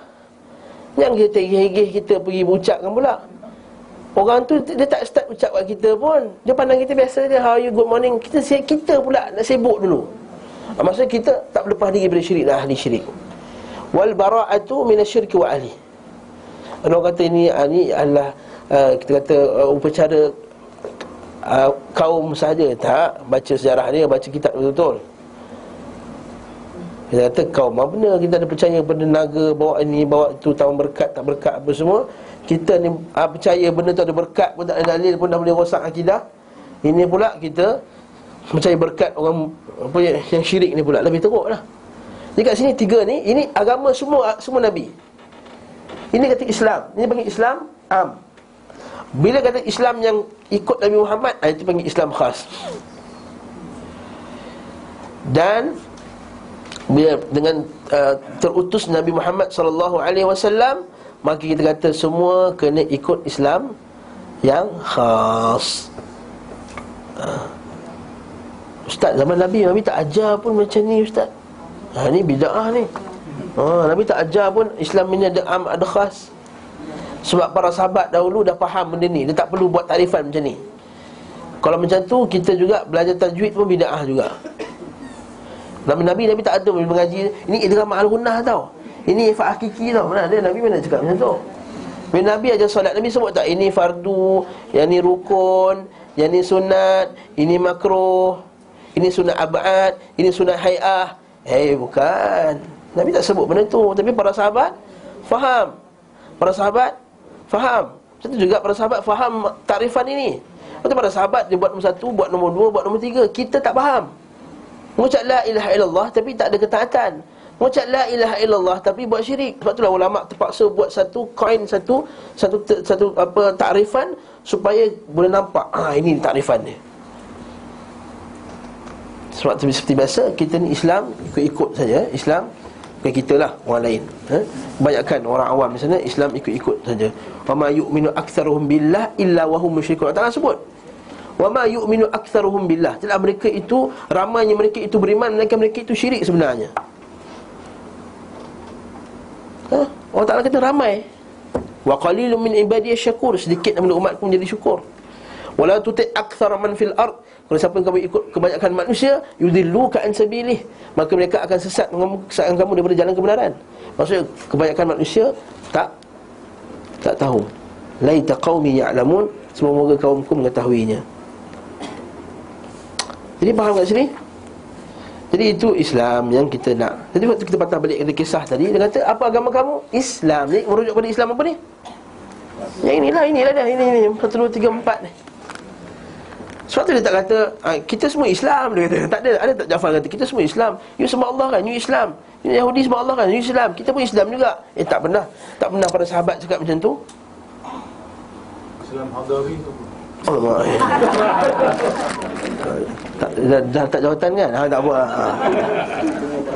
Yang kita hegeh kita pergi berucapkan pula. Orang tu dia tak start ucap kat kita pun. Dia pandang kita biasa dia How are you, good morning. Kita kita pula nak sibuk dulu. Maksudnya kita tak berlepas diri daripada syirik dan ahli syirik. Wal bara'atu minasyirki wa ahli. Orang kata ini, ini adalah uh, Kita kata uh, upacara uh, Kaum saja Tak, baca sejarah dia, baca kitab betul-betul Kita kata kaum apa benar Kita ada percaya pada naga Bawa ini, bawa itu, tahun berkat, tak berkat apa semua. Kita ni uh, percaya benda tu ada berkat pun Tak ada dalil pun dah boleh rosak akidah. Ini pula kita Percaya berkat orang apa yang, yang syirik ni pula lebih teruk lah. Jadi kat sini tiga ni Ini agama semua semua Nabi. Ini kata Islam. Ini panggil Islam am Bila kata Islam yang ikut Nabi Muhammad Itu panggil Islam khas. Dan bila dengan uh, terutus Nabi Muhammad sallallahu alaihi wasallam maka kita kata semua kena ikut Islam yang khas. Ha. Ustaz zaman Nabi Nabi tak ajar pun macam ni Ustaz. Ha, Ni bida'ah ni. Ha, Nabi tak ajar pun Islam ini ada am ada khas Sebab para sahabat dahulu dah faham benda ni. Dia tak perlu buat tarifan macam ni. Kalau macam tu kita juga belajar tajwid pun bida'ah juga. Nabi Nabi Nabi tak ada mengaji. Ini idram al-gunnah tau. Ini ifat hakiki tau. Mana ada? Nabi mana cakap macam tu? Bila Nabi ajar solat Nabi sebut tak? Ini fardu Yang ni rukun Yang ni sunat Ini makruh ini sunat abad Ini sunat hay'ah. Eh bukan. Nabi tak sebut benda tu. Tapi para sahabat Faham. Para sahabat Faham? Itu juga para sahabat faham Takrifan ini. Lepas para sahabat Dia buat nombor satu Buat nombor dua Buat nombor tiga Kita tak faham. Mengucap la ilaha illallah Tapi tak ada ketaatan. Mengucap la ilaha illallah Tapi buat syirik. Sebab itulah ulama terpaksa Buat satu koin Satu Satu satu apa takrifan Supaya boleh nampak Ah ini takrifan dia sebab seperti biasa kita ni Islam ikut-ikut saja Islam bukan kita lah orang lain ha? Kebanyakan orang awam di sana Islam ikut-ikut saja Wa yu'minu aktsaruhum billah illa wa hum musyrikun. Allah sebut Wa ma yu'minu aktsaruhum billah. Tidak mereka itu ramainya mereka itu beriman melainkan mereka itu syirik sebenarnya. Ha? Allah Ta'ala kata ramai. Wa qalilun min ibadiyah syakur. Sedikit daripada umatku menjadi syukur. Wala tuti' aktsara man fil ard. Kalau siapa kamu ikut kebanyakan manusia Yudilluka an sabilih. Maka mereka akan sesat Sesatkan kamu daripada jalan kebenaran. Maksudnya kebanyakan manusia Tak Tak tahu. Laita qawmi ya'lamun Semoga kaumku mengetahuinya. Jadi faham kat sini? Jadi itu Islam yang kita nak. Jadi waktu kita patah balik kisah tadi Dia kata apa agama kamu? Islam. Ni merujuk pada Islam apa ni? Yang inilah, inilah dah Ini, ini, satu, dua, tiga, empat ni sebab tu dia tak kata ah, Kita semua Islam. Dia kata Tak ada Ada tak Jafar kata Kita semua Islam. You sembah Allah kan? You Islam. You Yahudi sembah Allah kan? You Islam. Kita pun Islam juga. Eh tak pernah Tak pernah para sahabat cakap macam tu. Islam Hadari tu. Allah. (laughs) Tak, dah, dah tak jawatan kan? Ha, tak apa ha.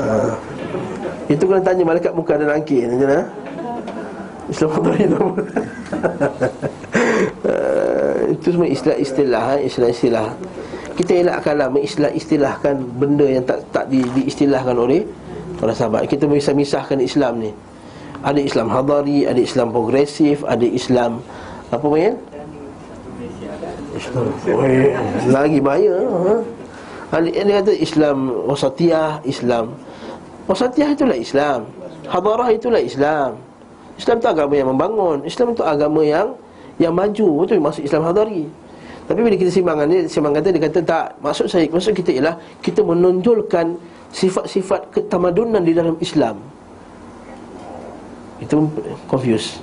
ha. Itu kena tanya malaikat muka dan angkir Macam mana? Islam Hadari tu (laughs) itu semua istilah-istilah eh, istilah-istilah kita elakkanlah mengistilah-istilahkan benda yang tak tak di, diistilahkan oleh para sahabat. Kita bisa misahkan Islam ni. Ada Islam hadari ada Islam progresif ada Islam apa main lagi bahaya ha? yang kata Islam wasatiyah Islam. Wasatiyah itulah Islam. Hadarah itulah Islam. Islam itu agama yang membangun. Islam itu agama yang yang maju itu masuk Islam hadari. Tapi bila kita simbangkan dia simbang kata dia kata tak maksud saya maksud kita ialah kita menonjolkan sifat-sifat ketamadunan di dalam Islam. Itu confuse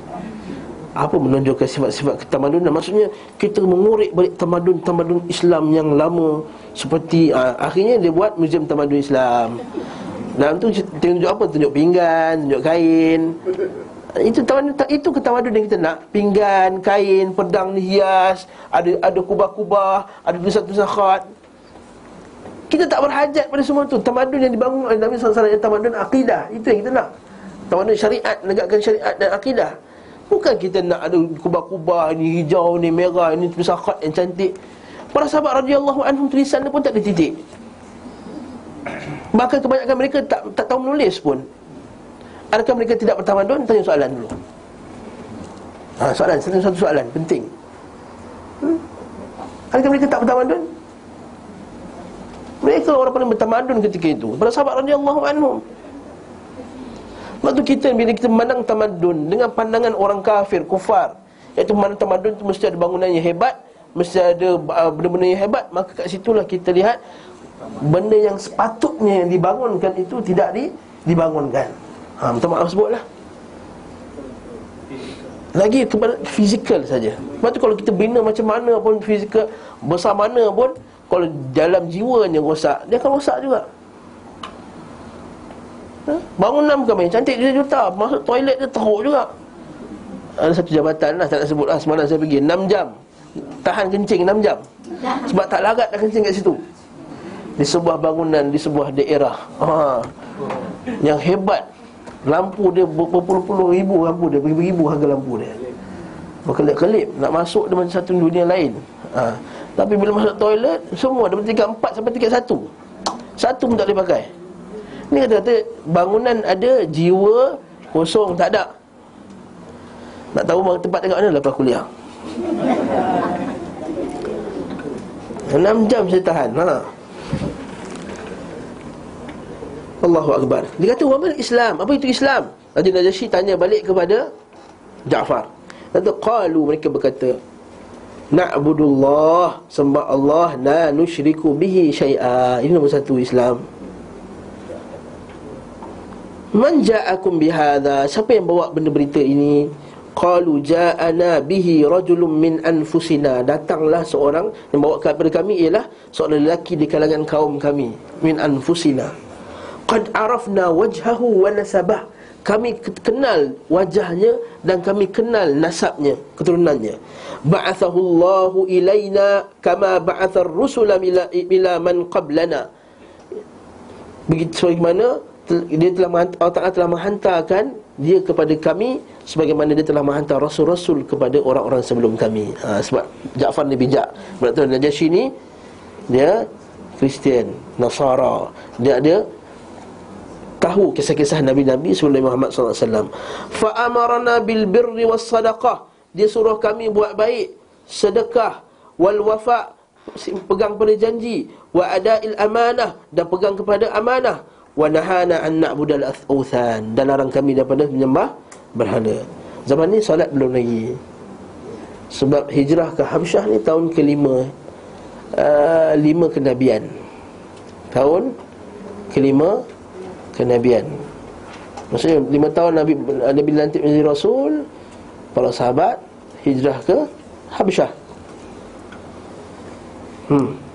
apa menonjolkan sifat-sifat ketamadunan? Maksudnya kita mengorek balik tamadun-tamadun Islam yang lama seperti uh, akhirnya dia buat muzium tamadun Islam. Dalam tu tunjuk apa? Tunjuk pinggan tunjuk kain itu tawadun itu ketawadun yang kita nak. Pinggan kain pedang hias ada ada kubah-kubah ada tulisan-tulisan khat. Kita tak berhajat pada semua tu. Tamadun yang dibangun oleh Nabi sallallahu alaihi tamadun akidah. Itu yang kita nak. Tamadun syariat negakkan syariat dan akidah. Bukan kita nak ada kubah-kubah ini hijau ni merah ini tulisan khat yang cantik. Para sahabat radhiyallahu anhum tulisan pun tak ada titik bahkan kebanyakan mereka tak tak tahu menulis pun Adakah mereka tidak bertamadun? Tanya soalan dulu ha, Soalan, satu, satu soalan, penting hmm? Adakah mereka tak bertamadun? Mereka orang paling bertamadun ketika itu Pada sahabat radiyallahu Sebab tu kita bila kita memandang tamadun Dengan pandangan orang kafir, kufar Iaitu memandang tamadun itu mesti ada bangunan yang hebat Mesti ada uh, benda-benda yang hebat Maka kat situlah kita lihat Benda yang sepatutnya yang dibangunkan itu Tidak di, dibangunkan ha, Minta maaf sebutlah lagi kepada fizikal saja. Sebab tu kalau kita bina macam mana pun fizikal besar mana pun kalau dalam jiwanya rosak, dia akan rosak juga. Ha? Bangunan bukan main cantik juta-juta, masuk toilet dia teruk juga. Ada satu jabatan lah, tak nak sebut lah Semalam saya pergi 6 jam Tahan kencing 6 jam Sebab tak larat dah kencing kat situ Di sebuah bangunan, di sebuah daerah ha. Yang hebat Lampu dia berpuluh-puluh ribu lampu dia Beribu-ribu harga lampu dia. Berkelip-kelip Nak masuk dengan satu dunia lain. Ha. Tapi bila masuk toilet Semua daripada tingkat empat sampai tingkat satu. Satu pun tak boleh pakai. Ni kata-kata bangunan ada Jiwa kosong tak ada. Nak tahu tempat tengok mana lepas kuliah? Enam jam saya tahan ha. Allahu Akbar. Dia kata, Wamal Islam? Apa itu Islam? Raja Najasyi tanya balik kepada Ja'far. Kata, Qalu mereka berkata Na'budullah Sembah Allah La nushriku bihi syai'a. Ini nombor satu Islam. Man ja'akum bihada Siapa yang bawa benda berita ini? Qalu ja'ana bihi rajulun min anfusina. Datanglah seorang yang bawa kepada kami ialah Seorang lelaki di kalangan kaum kami Min anfusina Qad arafna wajhahu wa nasabah Kami kenal wajahnya dan kami kenal nasabnya, keturunannya Ba'athahu Allahu ilayna kama ba'athar rusula bila, bila man qablana Begitu sebagaimana dia telah Allah Ta'ala telah menghantarkan dia kepada kami sebagaimana dia telah menghantar rasul-rasul kepada orang-orang sebelum kami. Ha, sebab Ja'far ni bijak. Berarti Najasyi ni dia Kristian, Nasara. Dia ada tahu kisah-kisah Nabi-Nabi sebelum Muhammad SAW Fa amarna bil birri was sadaqah Dia suruh kami buat baik Sedekah Wal wafa Pegang pada janji Wa ada'il amanah Dan pegang kepada amanah wa nahana an na'budal athuthan dan larang kami daripada menyembah berhala. Zaman ni solat belum lagi. Sebab hijrah ke Habsyah ni tahun kelima uh, lima kenabian. Tahun kelima kenabian. Maksudnya lima tahun Nabi Nabi lantik menjadi rasul, para sahabat hijrah ke Habsyah. Hmm.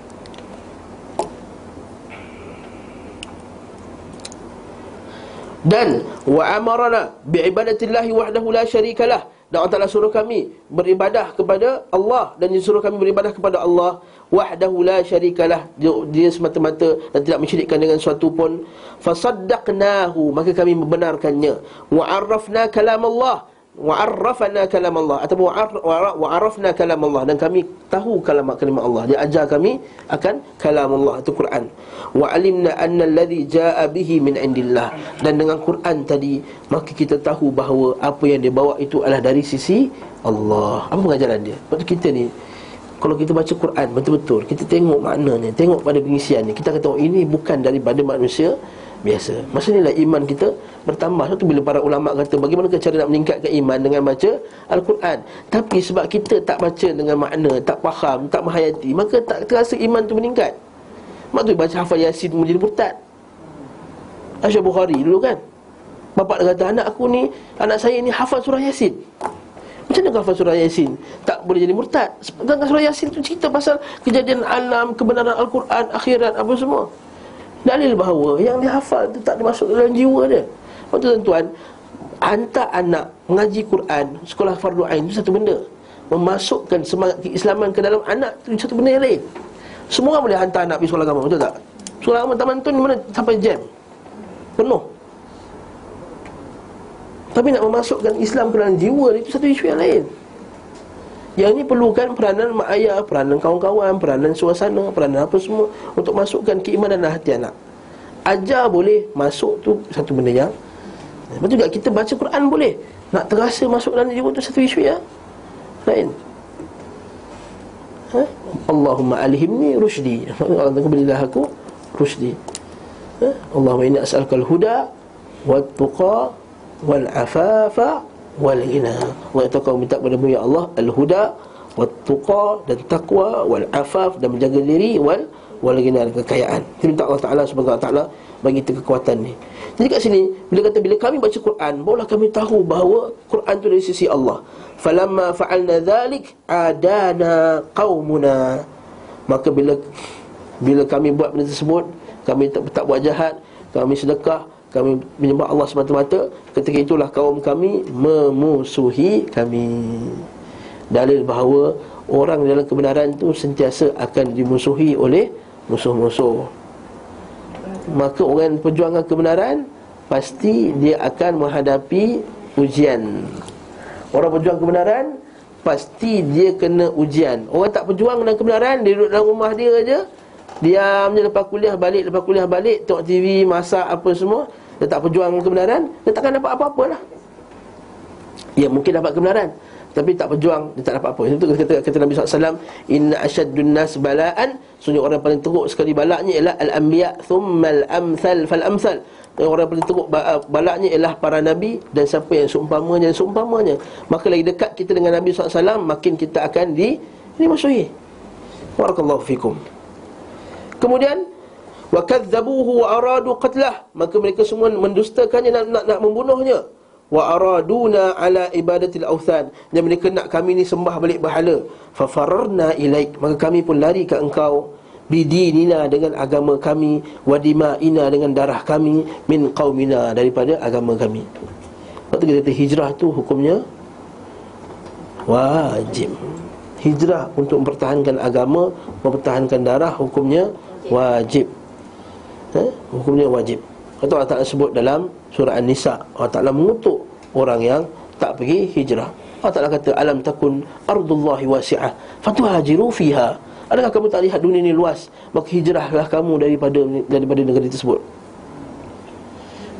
dan wa amarna bi ibadatillahi wahdahu la syarikalah dan Allah Ta'ala suruh kami beribadah kepada Allah Dan dia suruh kami beribadah kepada Allah. Wahdahu la syarikalah dia, dia semata-mata dan tidak mensyirikkan dengan suatu pun. Fasaddaqnahu Maka kami membenarkannya. Wa'arrafna kalam Allah wa'arrafna kalam Allah ataupun wa'arrafna kalam Allah dan kami tahu kalam kalimah Allah. Dia ajar kami akan kalam Allah itu Quran. Wa alimna anna alladhi jaa bihi min indillah. Dan dengan Quran tadi maka kita tahu bahawa apa yang dia bawa itu adalah dari sisi Allah. Apa pengajaran dia? Waktu kita ni kalau kita baca Quran betul-betul kita tengok maknanya tengok pada pengisiannya kita kata oh, ini bukan daripada manusia biasa. Maksudnya lah iman kita bertambah. Sebab tu bila para ulama kata Bagaimana cara nak meningkatkan iman dengan baca Al-Quran? Tapi sebab kita tak baca dengan makna Tak faham, tak menghayati Maka tak terasa iman tu meningkat. Mak tu baca hafal Yasin menjadi murtad. Asyar Bukhari dulu kan? Bapak dia kata anak aku ni Anak saya ni hafal surah Yasin. Macam mana hafal surah Yasin? Tak boleh jadi murtad. Sebab surah Yasin tu cerita pasal Kejadian alam, kebenaran Al-Quran, akhirat Apa semua Dalil bahawa yang dihafal itu tak dimasuk dalam jiwa dia. Lepas tu tuan-tuan Hantar anak mengaji Quran Sekolah fardu ain itu satu benda. Memasukkan semangat keislaman ke dalam anak itu satu benda yang lain. Semua orang boleh hantar anak pergi sekolah agama, betul tak? Sekolah agama taman tu mana sampai jam? Penuh. Tapi nak memasukkan Islam ke dalam jiwa itu satu isu yang lain yang ini perlukan peranan mak ayah, peranan kawan-kawan, peranan suasana, peranan apa semua untuk masukkan keimanan dalam hati anak. Ajar boleh, masuk tu satu benda yang Lepas juga kita baca Quran boleh. Nak terasa masuk dalam jiwa tu satu isu ya. Lain. Ha? Allahumma alhimni rushdi. Allah Taala berilah aku rushdi. Ha? Allahumma inni as'aluka al-huda wat tuqa wal afafa wal ghina. Wa kau minta kepada ya Allah al-huda wat tuqa dan takwa wal afaf dan menjaga diri wal wal ghina kekayaan. Kita minta Allah Taala semoga Allah Taala bagi kita kekuatan ni. Jadi kat sini bila kata bila kami baca Quran, barulah kami tahu bahawa Quran tu dari sisi Allah. Falamma fa'alna dhalik adana qaumuna. Maka bila bila kami buat benda tersebut, kami tak, tak buat jahat, kami sedekah, kami menyembah Allah semata-mata. Ketika itulah kaum kami memusuhi kami. Dalil bahawa orang dalam kebenaran itu sentiasa akan dimusuhi oleh musuh-musuh. Maka orang perjuangan kebenaran pasti dia akan menghadapi ujian. Orang berjuang kebenaran Pasti dia kena ujian. Orang tak berjuang dengan kebenaran Dia duduk dalam rumah dia je Diam je lepas kuliah balik Lepas kuliah balik Tengok TV, masak apa semua Dia tak berjuang dengan kebenaran Dia takkan dapat apa-apa lah. Ya mungkin dapat kebenaran tapi tak berjuang dia tak dapat apa. Itu kata kata Nabi SAW Inna asyaddun nas bala'an. Sebenarnya orang paling teruk sekali balaknya ialah Al-anbiya thummal amthal fal amthal Orang paling teruk balaknya ialah para Nabi Dan siapa yang seumpamanya dan seumpamanya. Maka lagi dekat kita dengan Nabi SAW Makin kita akan di Ini musuhi Warakallahu fikum Kemudian wa kadzabuhu wa aradu qatlah. Maka mereka semua mendustakannya nak nak, nak membunuhnya. Wa araduna ala ibadatil authan dan mereka nak kami ni sembah balik berhala fa fararna ilaik. Maka kami pun lari ke engkau. Bidinina dengan agama kami. Wa dimaina dengan darah kami. Min qaumina daripada agama kami. Waktu kita kata hijrah tu hukumnya wajib. Hijrah untuk mempertahankan agama mempertahankan darah hukumnya wajib. Eh? hukumnya wajib. Atau Allah Ta'ala sebut dalam surah An-Nisa Allah Ta'ala mengutuk orang yang tak pergi hijrah. Allah Ta'ala kata Alam takun ardullahi wasi'ah Fatuhajiru fiha. Adakah kamu tak lihat dunia ini luas? Maka hijrahlah kamu daripada daripada negeri tersebut.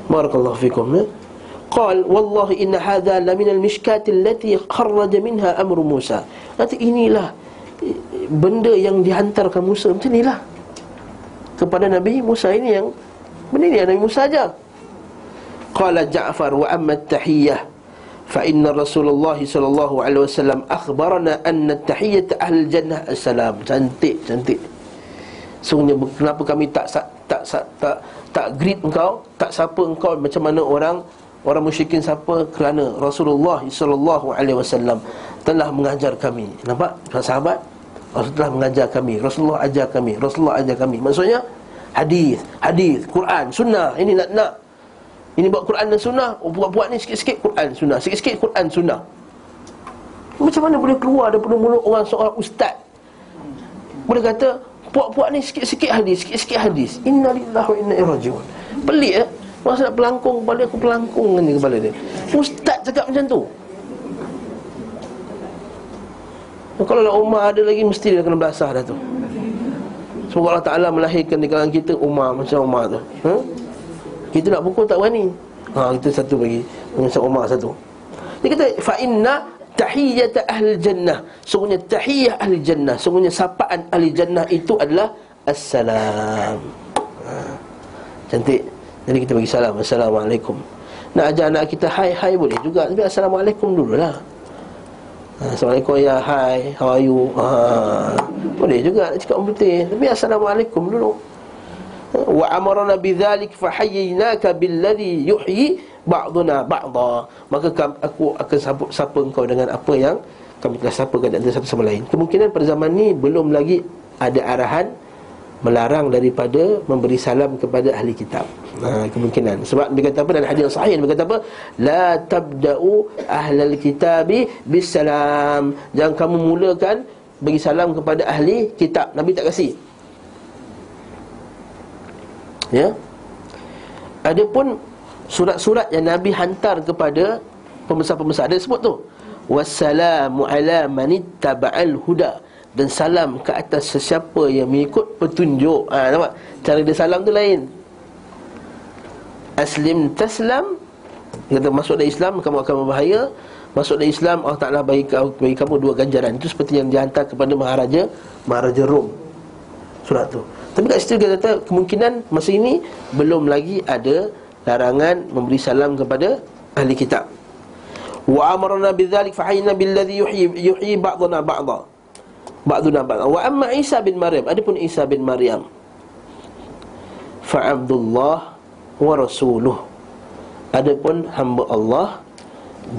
Barakallahu fikum ya. Qal wallahi inna hadha la min al-mishkat allati kharraja minha amru Musa. Nanti inilah benda yang dihantarkan Musa. Macam inilah kepada Nabi Musa ini yang benda ini Nabi Musa saja. Qala Ja'far wa amma at-tahiyyah fa inna Rasulullah sallallahu alaihi wasallam akhbarana anna at-tahiyyah ahli jannah assalam. Cantik, cantik. Sungguhnya kenapa kami tak tak tak tak, tak, tak greet engkau, tak sapa engkau macam mana orang orang musyrikin sapa kerana Rasulullah sallallahu alaihi wasallam telah mengajar kami. Nampak? Sahabat Rasulullah mengajar kami, Rasulullah ajar kami, Rasulullah ajar kami. Maksudnya hadis, hadis, Quran, sunnah. Ini nak nak. Ini buat Quran dan sunnah Buat-buat ni sikit-sikit Quran sunnah. Sikit-sikit Quran sunnah. Macam mana boleh keluar daripada mulut orang seorang ustaz? Boleh kata Puak-puak ni sikit-sikit hadis Sikit-sikit hadis. Inna lillahi wa inna irrajiun Pelik eh? Masa nak pelangkung kepala aku pelangkung kepala dia. Ustaz cakap macam tu Kalau nak Umar ada lagi Mesti dia kena belasah dah tu. Semoga Allah Ta'ala melahirkan di kalangan kita Umar macam Umar tu? Ha? Kita nak pukul tak berani. Ha itu satu bagi. Mengesap Umar satu. Dia kata Fa inna tahiyyat ahli jannah. Sungguhnya tahiyyah ahli jannah. Sungguhnya sapaan ahli jannah itu adalah Assalam. Ha. Cantik. Jadi kita bagi salam. Assalamualaikum. Nak ajar anak kita Hai hai boleh juga. Tapi Assalamualaikum dulu lah ha, Assalamualaikum ya hai How are you? Ha, Boleh juga nak cakap putih Tapi Assalamualaikum dulu. Wa amarna bidzalik fahayyinaka billadhi yuhyi ba'duna ba'dha. Maka aku akan sapa, sapa engkau dengan apa yang kami telah sapakan antara satu sama lain. Kemungkinan pada zaman ni belum lagi ada arahan melarang daripada memberi salam kepada ahli kitab. Ha, kemungkinan. Sebab dia kata apa dalam hadis sahih dia kata apa? La tabda'u ahlal kitabi bisalam. Jangan kamu mulakan bagi salam kepada ahli kitab. Nabi tak kasih. Ya. Adapun surat-surat yang Nabi hantar kepada pembesar-pembesar ada sebut tu. Wassalamu ala manittaba'al huda dan salam ke atas sesiapa yang mengikut petunjuk. Ha nampak? Cara dia salam tu lain. Aslim taslam kata masuk dalam Islam kamu akan berbahaya. Masuk dalam Islam Allah Taala bagi, bagi kamu dua ganjaran. Itu seperti yang dihantar kepada maharaja Maharaja Rom. Surat tu. Tapi kat situ dia kata kemungkinan masa ini belum lagi ada larangan memberi salam kepada ahli kitab. Wa amarna bidzalik fa hayna billadhi yuhyi yuhyi ba'duna ba'dha. Ba'duna ba'dha. Wa amma Isa bin Maryam, adapun Isa bin Maryam. Fa Abdullah wa rasuluh. Adapun hamba Allah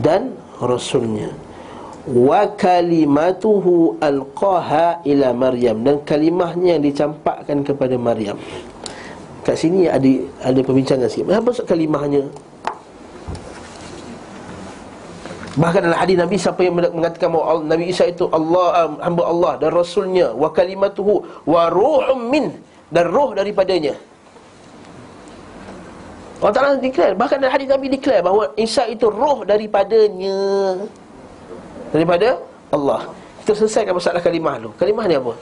dan rasulnya. Wa kalimatuhu alqaha ila maryam. Dan kalimahnya yang dicampakkan kepada maryam. Kat sini ada ada perbincangan sikit. Apa maksud kalimahnya Bahkan dalam hadis Nabi siapa yang mengatakan bahawa Nabi Isa itu Allah um, hamba Allah dan rasulnya wa kalimatuhu wa ruhum min dan roh daripadanya. Allah Taala declare bahkan dalam hadis Nabi declare bahawa Isa itu roh daripadanya daripada Allah Kita selesaikan masalah kalimah dulu Kalimah ni apa?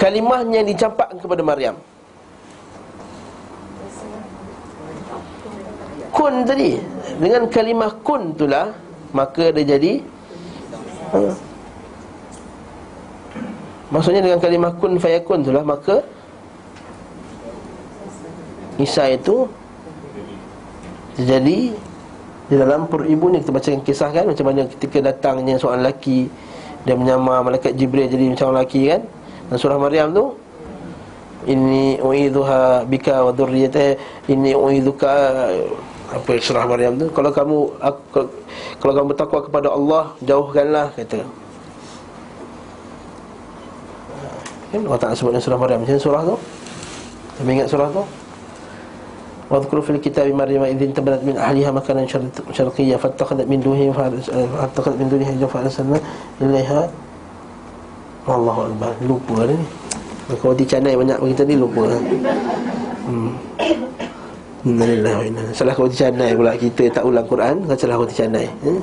Kalimahnya yang dicampakkan kepada Maryam Kun tadi Dengan kalimah kun itulah Maka dia jadi ha. Maksudnya dengan kalimah kun fayakun itulah Maka Isa itu Terjadi Di dalam perut ibunya Kita bacakan kisah kan Macam mana ketika datangnya seorang lelaki Dia menyamar malaikat Jibril Jadi macam orang lelaki kan Dan surah Maryam tu Ini uidhuha bika wa dhurriyatah Ini uidhuka apa surah Maryam tu? Kalau kamu aku, kalau, kalau kamu bertakwa kepada Allah jauhkanlah kata. Kan Allah tak sebut surah Maryam. Macam surah tu? Kamu ingat surah tu? Wadhkuru fil kitab maryam idzin tabarrat min ahliha makanan syarqiyya fattakhadhat min dunihi eh, fattakhadhat min dunihi jafa sana ilaiha. Wallahu akbar. Lupa ni. Kalau di canai banyak kita ni lupa. Innalillah Salah kau di canai pula Kita tak ulang Quran Kau salah kau di canai hmm?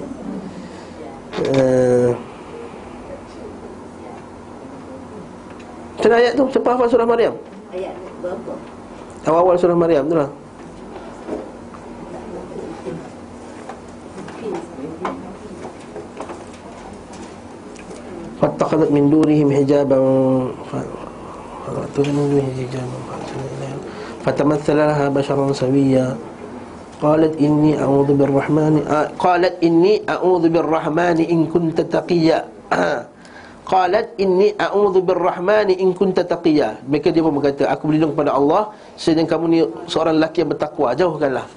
uh, Macam ayat tu? Siapa hafal surah Maryam? Ayat berapa? Awal-awal surah Maryam tu lah فاتخذت من دونهم حجابا فاتخذت من دونهم حجابا فتمثل لها بشرا سويا قالت إني أعوذ بالرحمن قالت إني أعوذ in إن كنت تقيا inni إني أعوذ بالرحمن إن كنت تقيا. (coughs) Dia pun berkata Aku berlindung kepada Allah sedang kamu ni seorang lelaki yang bertakwa. Jauhkanlah.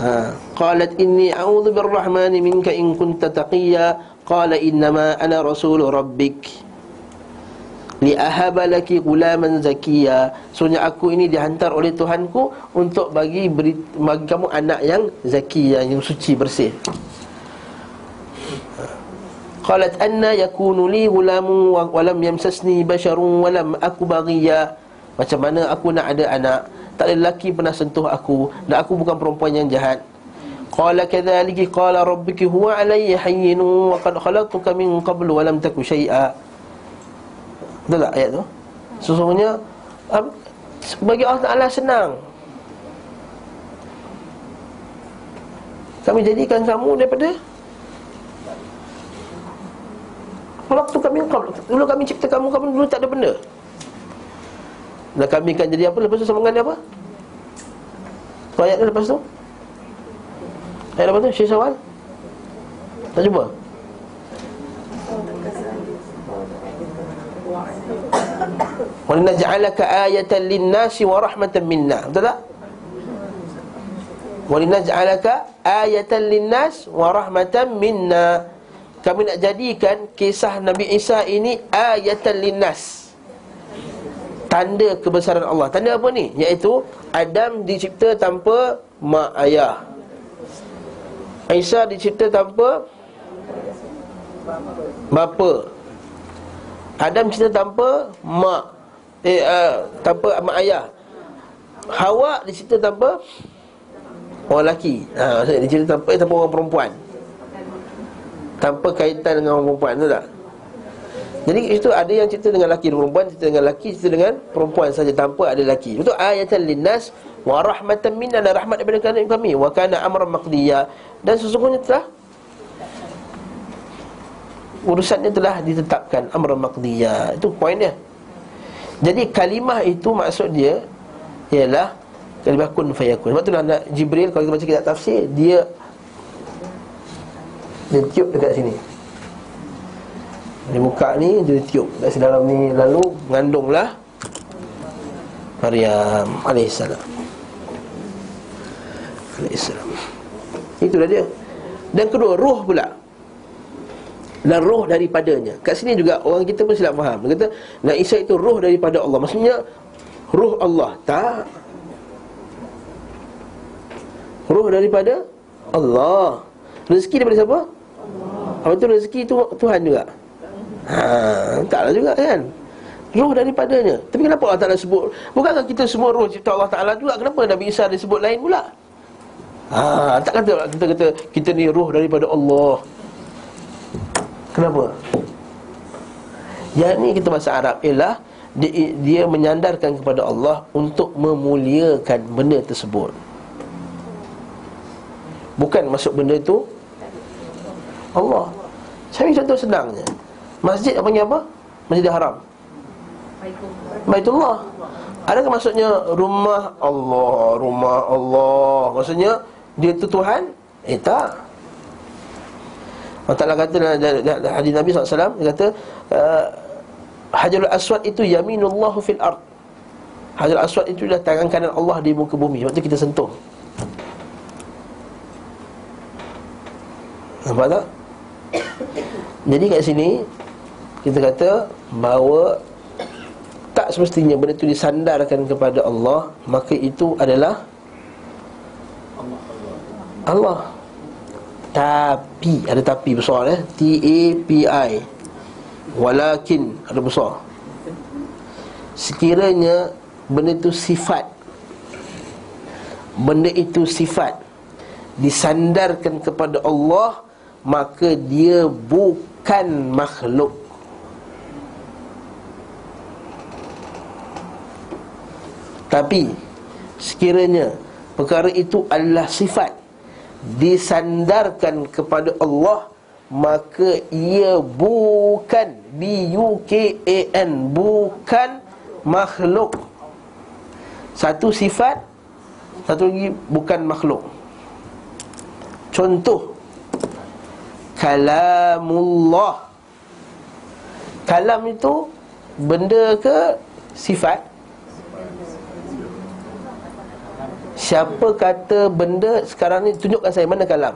Ha. Qalat inni a'udhu birrahmani minka in kunta taqiyya. Qala innama ana rasulu rabbik. Li ahaba laki gulaman zakiya. Sebenarnya aku ini dihantar oleh Tuhanku Untuk bagi, beri, bagi kamu anak yang zakiya Yang suci bersih. Qalat anna yakunu li gulamu Walam yamsasni basharun Walam aku bagiya Macam mana aku nak ada anak? Tak ada lelaki pernah sentuh aku. Dan aku bukan perempuan yang jahat. Qala kadzalika qala rabbuki huwa alayya hayyin wa qad khalaqtuka min qabl wa lam taku syai'a. Betul tak ayat tu? Sesungguhnya bagi Allah Taala senang. Kami jadikan kamu daripada Waktu kami Dulu kami cipta kamu Kamu dulu tak ada benda Dan kami akan jadi apa Lepas tu sambungan dia apa Ayat tu lepas tu Ayat apa tu? Syekh Sawal? Tak cuba? Walina ja'alaka ayatan linnasi wa rahmatan minna Betul tak? Walina ja'alaka ayatan linnas wa rahmatan minna Kami nak jadikan kisah Nabi Isa ini ayatan linnas Tanda kebesaran Allah Tanda apa ni? Iaitu Adam dicipta tanpa mak ayah Isa dicipta tanpa bapa. Adam dicipta tanpa mak. Eh uh, tanpa mak ayah. Hawa dicipta tanpa orang lelaki. Ha maksudnya dicipta tanpa eh, tanpa orang perempuan. Tanpa kaitan dengan orang perempuan tu tak? Jadi itu ada yang cerita dengan lelaki dan perempuan, cerita dengan lelaki, cerita dengan perempuan saja tanpa ada lelaki. Itu ayatan linnas wa rahmatan minna dan rahmat daripada kami wa kana amran maqdiya dan sesungguhnya telah urusannya telah ditetapkan amran maqdiya itu poin dia jadi kalimah itu maksud dia ialah kalimah kun fayakun. Sebab itulah Jibril kalau kita baca kitab tafsir dia dia tiup dekat sini. Dia buka ni dia tiup dekat dalam ni. Lalu mengandunglah Maryam alaihissalam Islam Itulah dia. Dan kedua, roh pula Dan roh daripadanya. Kat sini juga orang kita pun silap faham. Dia kata, Nabi Isa itu roh daripada Allah. Maksudnya, roh Allah. Tak. Roh daripada Allah. Rezeki daripada siapa? Apa itu rezeki itu Tuhan juga? Ha, taklah juga kan? Roh daripadanya. Tapi kenapa Allah Ta'ala sebut? Bukankah kita semua roh cipta Allah Ta'ala juga? Kenapa Nabi Isa disebut lain pula? Ha, tak kata kita kata kita ni roh daripada Allah. Kenapa? Yang ni kita bahasa Arab ialah dia, dia menyandarkan kepada Allah untuk memuliakan benda tersebut. Bukan masuk benda itu Allah. Saya contoh senangnya. Masjid apa panggil apa? Masjid Haram. Baitullah. Adakah maksudnya rumah Allah, rumah Allah? Maksudnya dia tu Tuhan? Eh tak. Allah Ta'ala kata dalam hadis Nabi SAW Dia kata uh, Hajarul Aswad itu yaminullahu fil ard. Hajarul Aswad itu adalah tangan kanan Allah di muka bumi. Waktu kita sentuh. Nampak tak? Jadi kat sini Kita kata Bahawa Tak semestinya benda itu disandarkan kepada Allah Maka itu adalah Allah Tapi Ada tapi besar eh? T-A-P-I Walakin Ada besar. Sekiranya Benda itu sifat Benda itu sifat Disandarkan kepada Allah Maka dia bukan makhluk. Tapi Sekiranya Perkara itu adalah sifat disandarkan kepada Allah maka ia bukan B U K A N bukan makhluk. Satu sifat satu lagi bukan makhluk. Contoh kalamullah. Kalam itu benda ke sifat Siapa kata benda sekarang ni Tunjukkan saya mana kalam?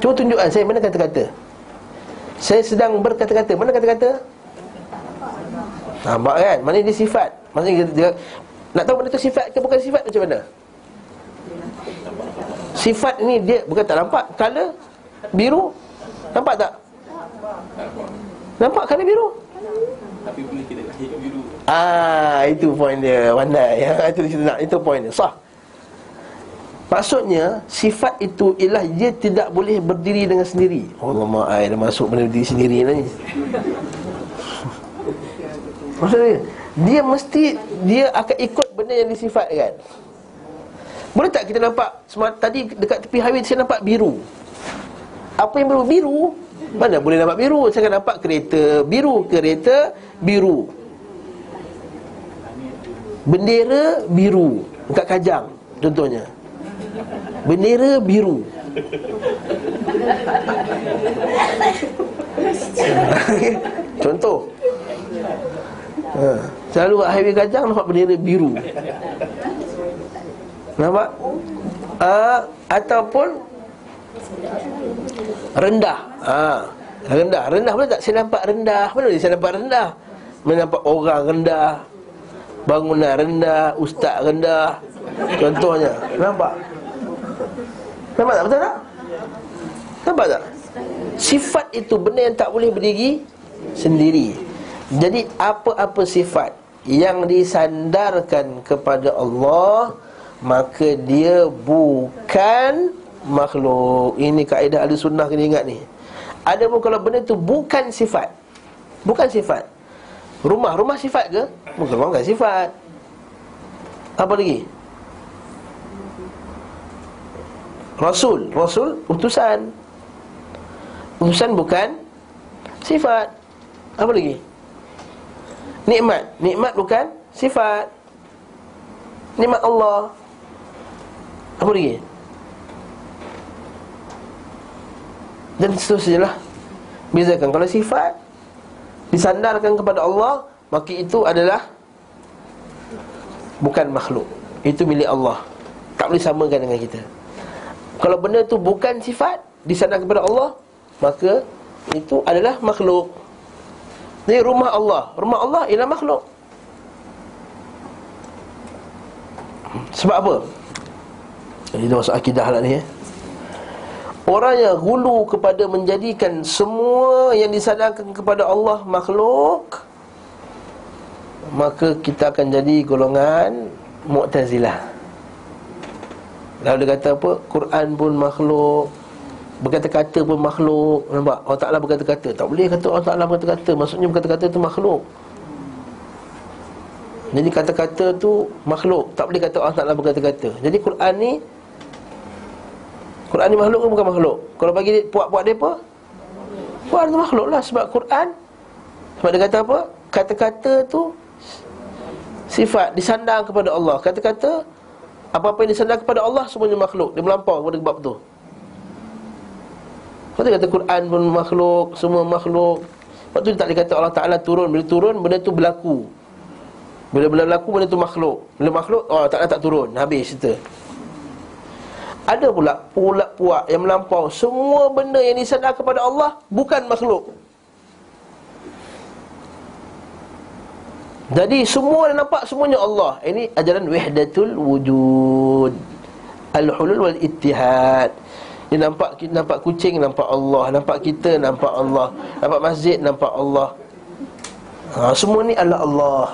Cuba tunjukkan saya mana kata-kata. Saya sedang berkata-kata. Mana kata-kata? Nampak kan? Mana dia sifat. Maksudnya dia, dia, Nak tahu mana tu sifat ke bukan sifat macam mana? Sifat ni dia Bukan tak nampak. Color Biru? Nampak tak? Nampak color biru? Tapi boleh kita Ah, itu point dia. Pandai. Ya, (laughs) itu kita nak. Itu point dia. Sah. Maksudnya sifat itu ialah dia tidak boleh berdiri dengan sendiri. Allah ma'ai dah masuk benda diri sendiri ni. (laughs) Maksudnya dia mesti dia akan ikut benda yang disifatkan. Boleh tak kita nampak tadi dekat tepi highway saya nampak biru. Apa yang biru? Biru. Mana boleh nampak biru? Saya akan nampak kereta biru, kereta biru. Bendera biru Dekat kajang Contohnya. Bendera biru. (laughs) Contoh. Ha. Selalu kat highway kajang Nampak bendera biru. Nampak? Uh, Ataupun Rendah. Ha. Rendah. Rendah boleh tak? Saya nampak rendah. Mana saya nampak rendah? Mana nampak orang rendah Bangunan rendah Ustaz rendah Contohnya Nampak? Nampak tak? Betul tak? Nampak tak? Sifat itu benda yang tak boleh berdiri Sendiri Jadi apa-apa sifat Yang disandarkan kepada Allah Maka dia bukan makhluk Ini kaedah ahli sunnah kena ingat ni Ada pun kalau benda itu bukan sifat Bukan sifat Rumah, rumah sifat ke? Bukan rumah bukan sifat Apa lagi? Rasul, Rasul utusan Utusan bukan Sifat Apa lagi? Nikmat, nikmat bukan Sifat Nikmat Allah Apa lagi? Dan seterusnya lah Bezakan Kalau sifat disandarkan kepada Allah maka itu adalah bukan makhluk. Itu milik Allah. Tak boleh samakan dengan kita. Kalau benda tu bukan sifat disandarkan kepada Allah maka itu adalah makhluk. Jadi rumah Allah. Rumah Allah ialah makhluk. Sebab apa? Ini masuk akidah lah ni eh Orang yang hulu kepada menjadikan semua yang disadarkan kepada Allah makhluk Maka kita akan jadi golongan Mu'tazilah. Lalu dia kata apa? Quran pun makhluk Berkata-kata pun makhluk. Nampak? Allah Ta'ala berkata-kata. Tak boleh kata Allah Ta'ala berkata-kata. Maksudnya berkata-kata tu makhluk. Jadi kata-kata tu makhluk. Tak boleh kata Allah Ta'ala berkata-kata. Jadi Quran ni Quran ni makhluk ke bukan makhluk? Kalau bagi puak-puak dia apa? Quran tu makhluk lah Sebab Quran Sebab dia kata apa? Kata-kata tu Sifat disandang kepada Allah. Kata-kata Apa-apa yang disandang kepada Allah Semuanya makhluk. Dia melampau kepada bab tu. Lepas kata Quran pun makhluk Semua makhluk. Lepas tu dia tak boleh kata Allah Ta'ala turun. Bila turun benda tu berlaku. Bila berlaku benda tu makhluk. Bila makhluk Allah Ta'ala tak turun. Habis cerita ada pula pula puak yang melampau Semua benda yang disandang kepada Allah Bukan makhluk Jadi semua yang nampak semuanya Allah. Ini ajaran wahdatul wujud. Al-hulul wal ittihad. Dia nampak nampak kucing nampak Allah, nampak kita nampak Allah, nampak masjid nampak Allah. Ha, semua ni adalah Allah.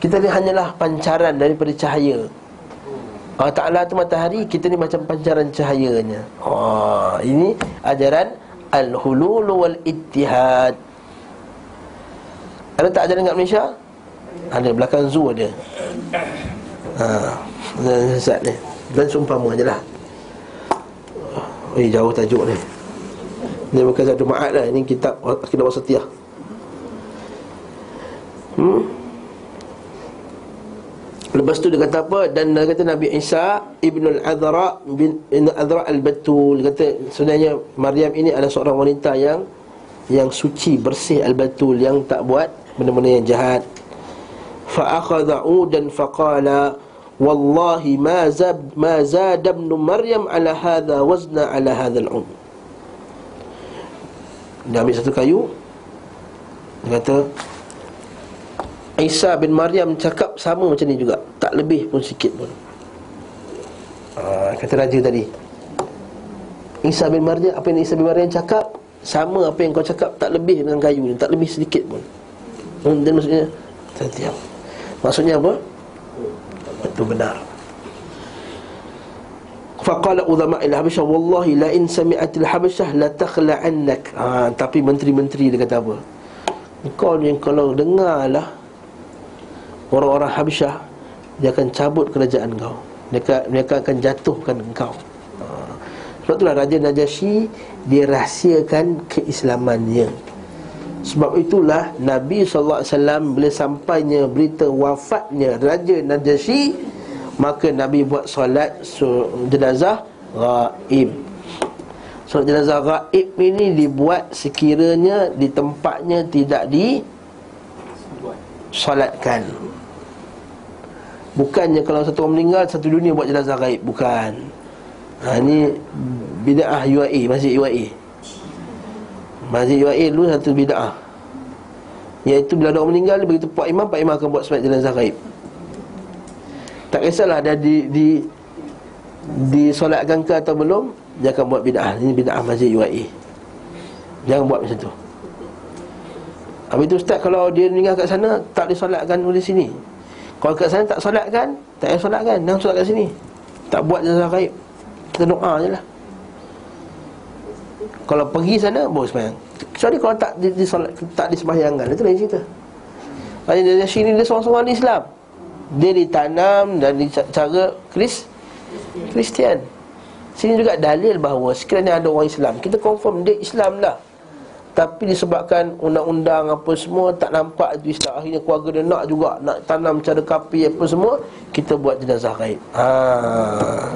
Kita ni hanyalah pancaran daripada cahaya. Allah Ta'ala tu matahari Kita ni macam pancaran cahayanya ha, Ini ajaran Al-hulul wal-ittihad ada tak ajaran dekat Malaysia? Ada belakang zoo ada. Ha, sesat ni. Dan seumpama je lah. Eh, jauh tajuk ni. Ini bukan satu ma'at lah. Ini kitab Akidah Wasatiyah. Hmm? Lepas tu dia kata apa? Dan dia kata Nabi Isa Ibn al-Adhra bin al-Adhra al-Batul. Dia kata sebenarnya Maryam ini adalah seorang wanita yang Yang suci, bersih al-Batul Yang tak buat benda-benda yang jahat. Fa udan faqala wallahi ma zab ma ibn maryam ala hadha wazna ala hadha al-um. Dia ambil satu kayu dia kata Isa bin Maryam cakap sama macam ni juga. Tak lebih pun sikit pun. Uh, Kata raja tadi. Isa bin Maryam Apa yang Isa bin Maryam cakap? Sama apa yang kau cakap Tak lebih dengan kayu ni Tak lebih sedikit pun. Dan maksudnya? Setiap Maksudnya apa? Itu benar. Faqala ulama il Habasyah Wallahi la in sami'atil Habasyah La takhla'annak ha, Tapi menteri-menteri dia kata apa? Kau ni kalau dengar lah Orang-orang Habasyah Dia akan cabut kerajaan kau. Mereka, mereka akan jatuhkan kau. Ha. Sebab itulah Raja Najasyi Dia rahsiakan keislamannya. Sebab itulah Nabi SAW bila sampainya berita wafatnya Raja Najasyi Maka Nabi buat solat jenazah gaib Solat jenazah gaib ini dibuat sekiranya di tempatnya tidak di Solatkan Bukannya kalau satu orang meninggal Satu dunia buat jenazah gaib. Bukan. Ha, Ini bida'ah UAE Masjid UAE Masjid UAE dulu satu bid'ah. Iaitu bila ada orang meninggal beritahu Pak Imam Pak Imam akan buat sebaik jenazah gaib. Tak kisahlah Dia di, di Disolatkan ke atau belum Dia akan buat bid'ah. Ini bid'ah Masjid UAE Jangan buat macam tu. Habis tu Ustaz Kalau dia meninggal kat sana Tak disolatkan oleh sini Kalau kat sana tak solatkan Tak payah solatkan Jangan solat kat sini Tak buat jenazah gaib Kita doa je lah kalau pergi sana boleh sembahyang. Kecuali kalau tak di, di solat, tak disembahyangkan itu lain cerita. Maksudnya dari sini dia seorang-seorang Islam. Dia ditanam dan cara Kris Kristian. Sini juga dalil bahawa sekiranya ada orang Islam, kita confirm dia Islam lah. Tapi disebabkan undang-undang apa semua tak nampak itu Islam Akhirnya keluarga dia nak juga Nak tanam cara kapi apa semua Kita buat jenazah gaib Haa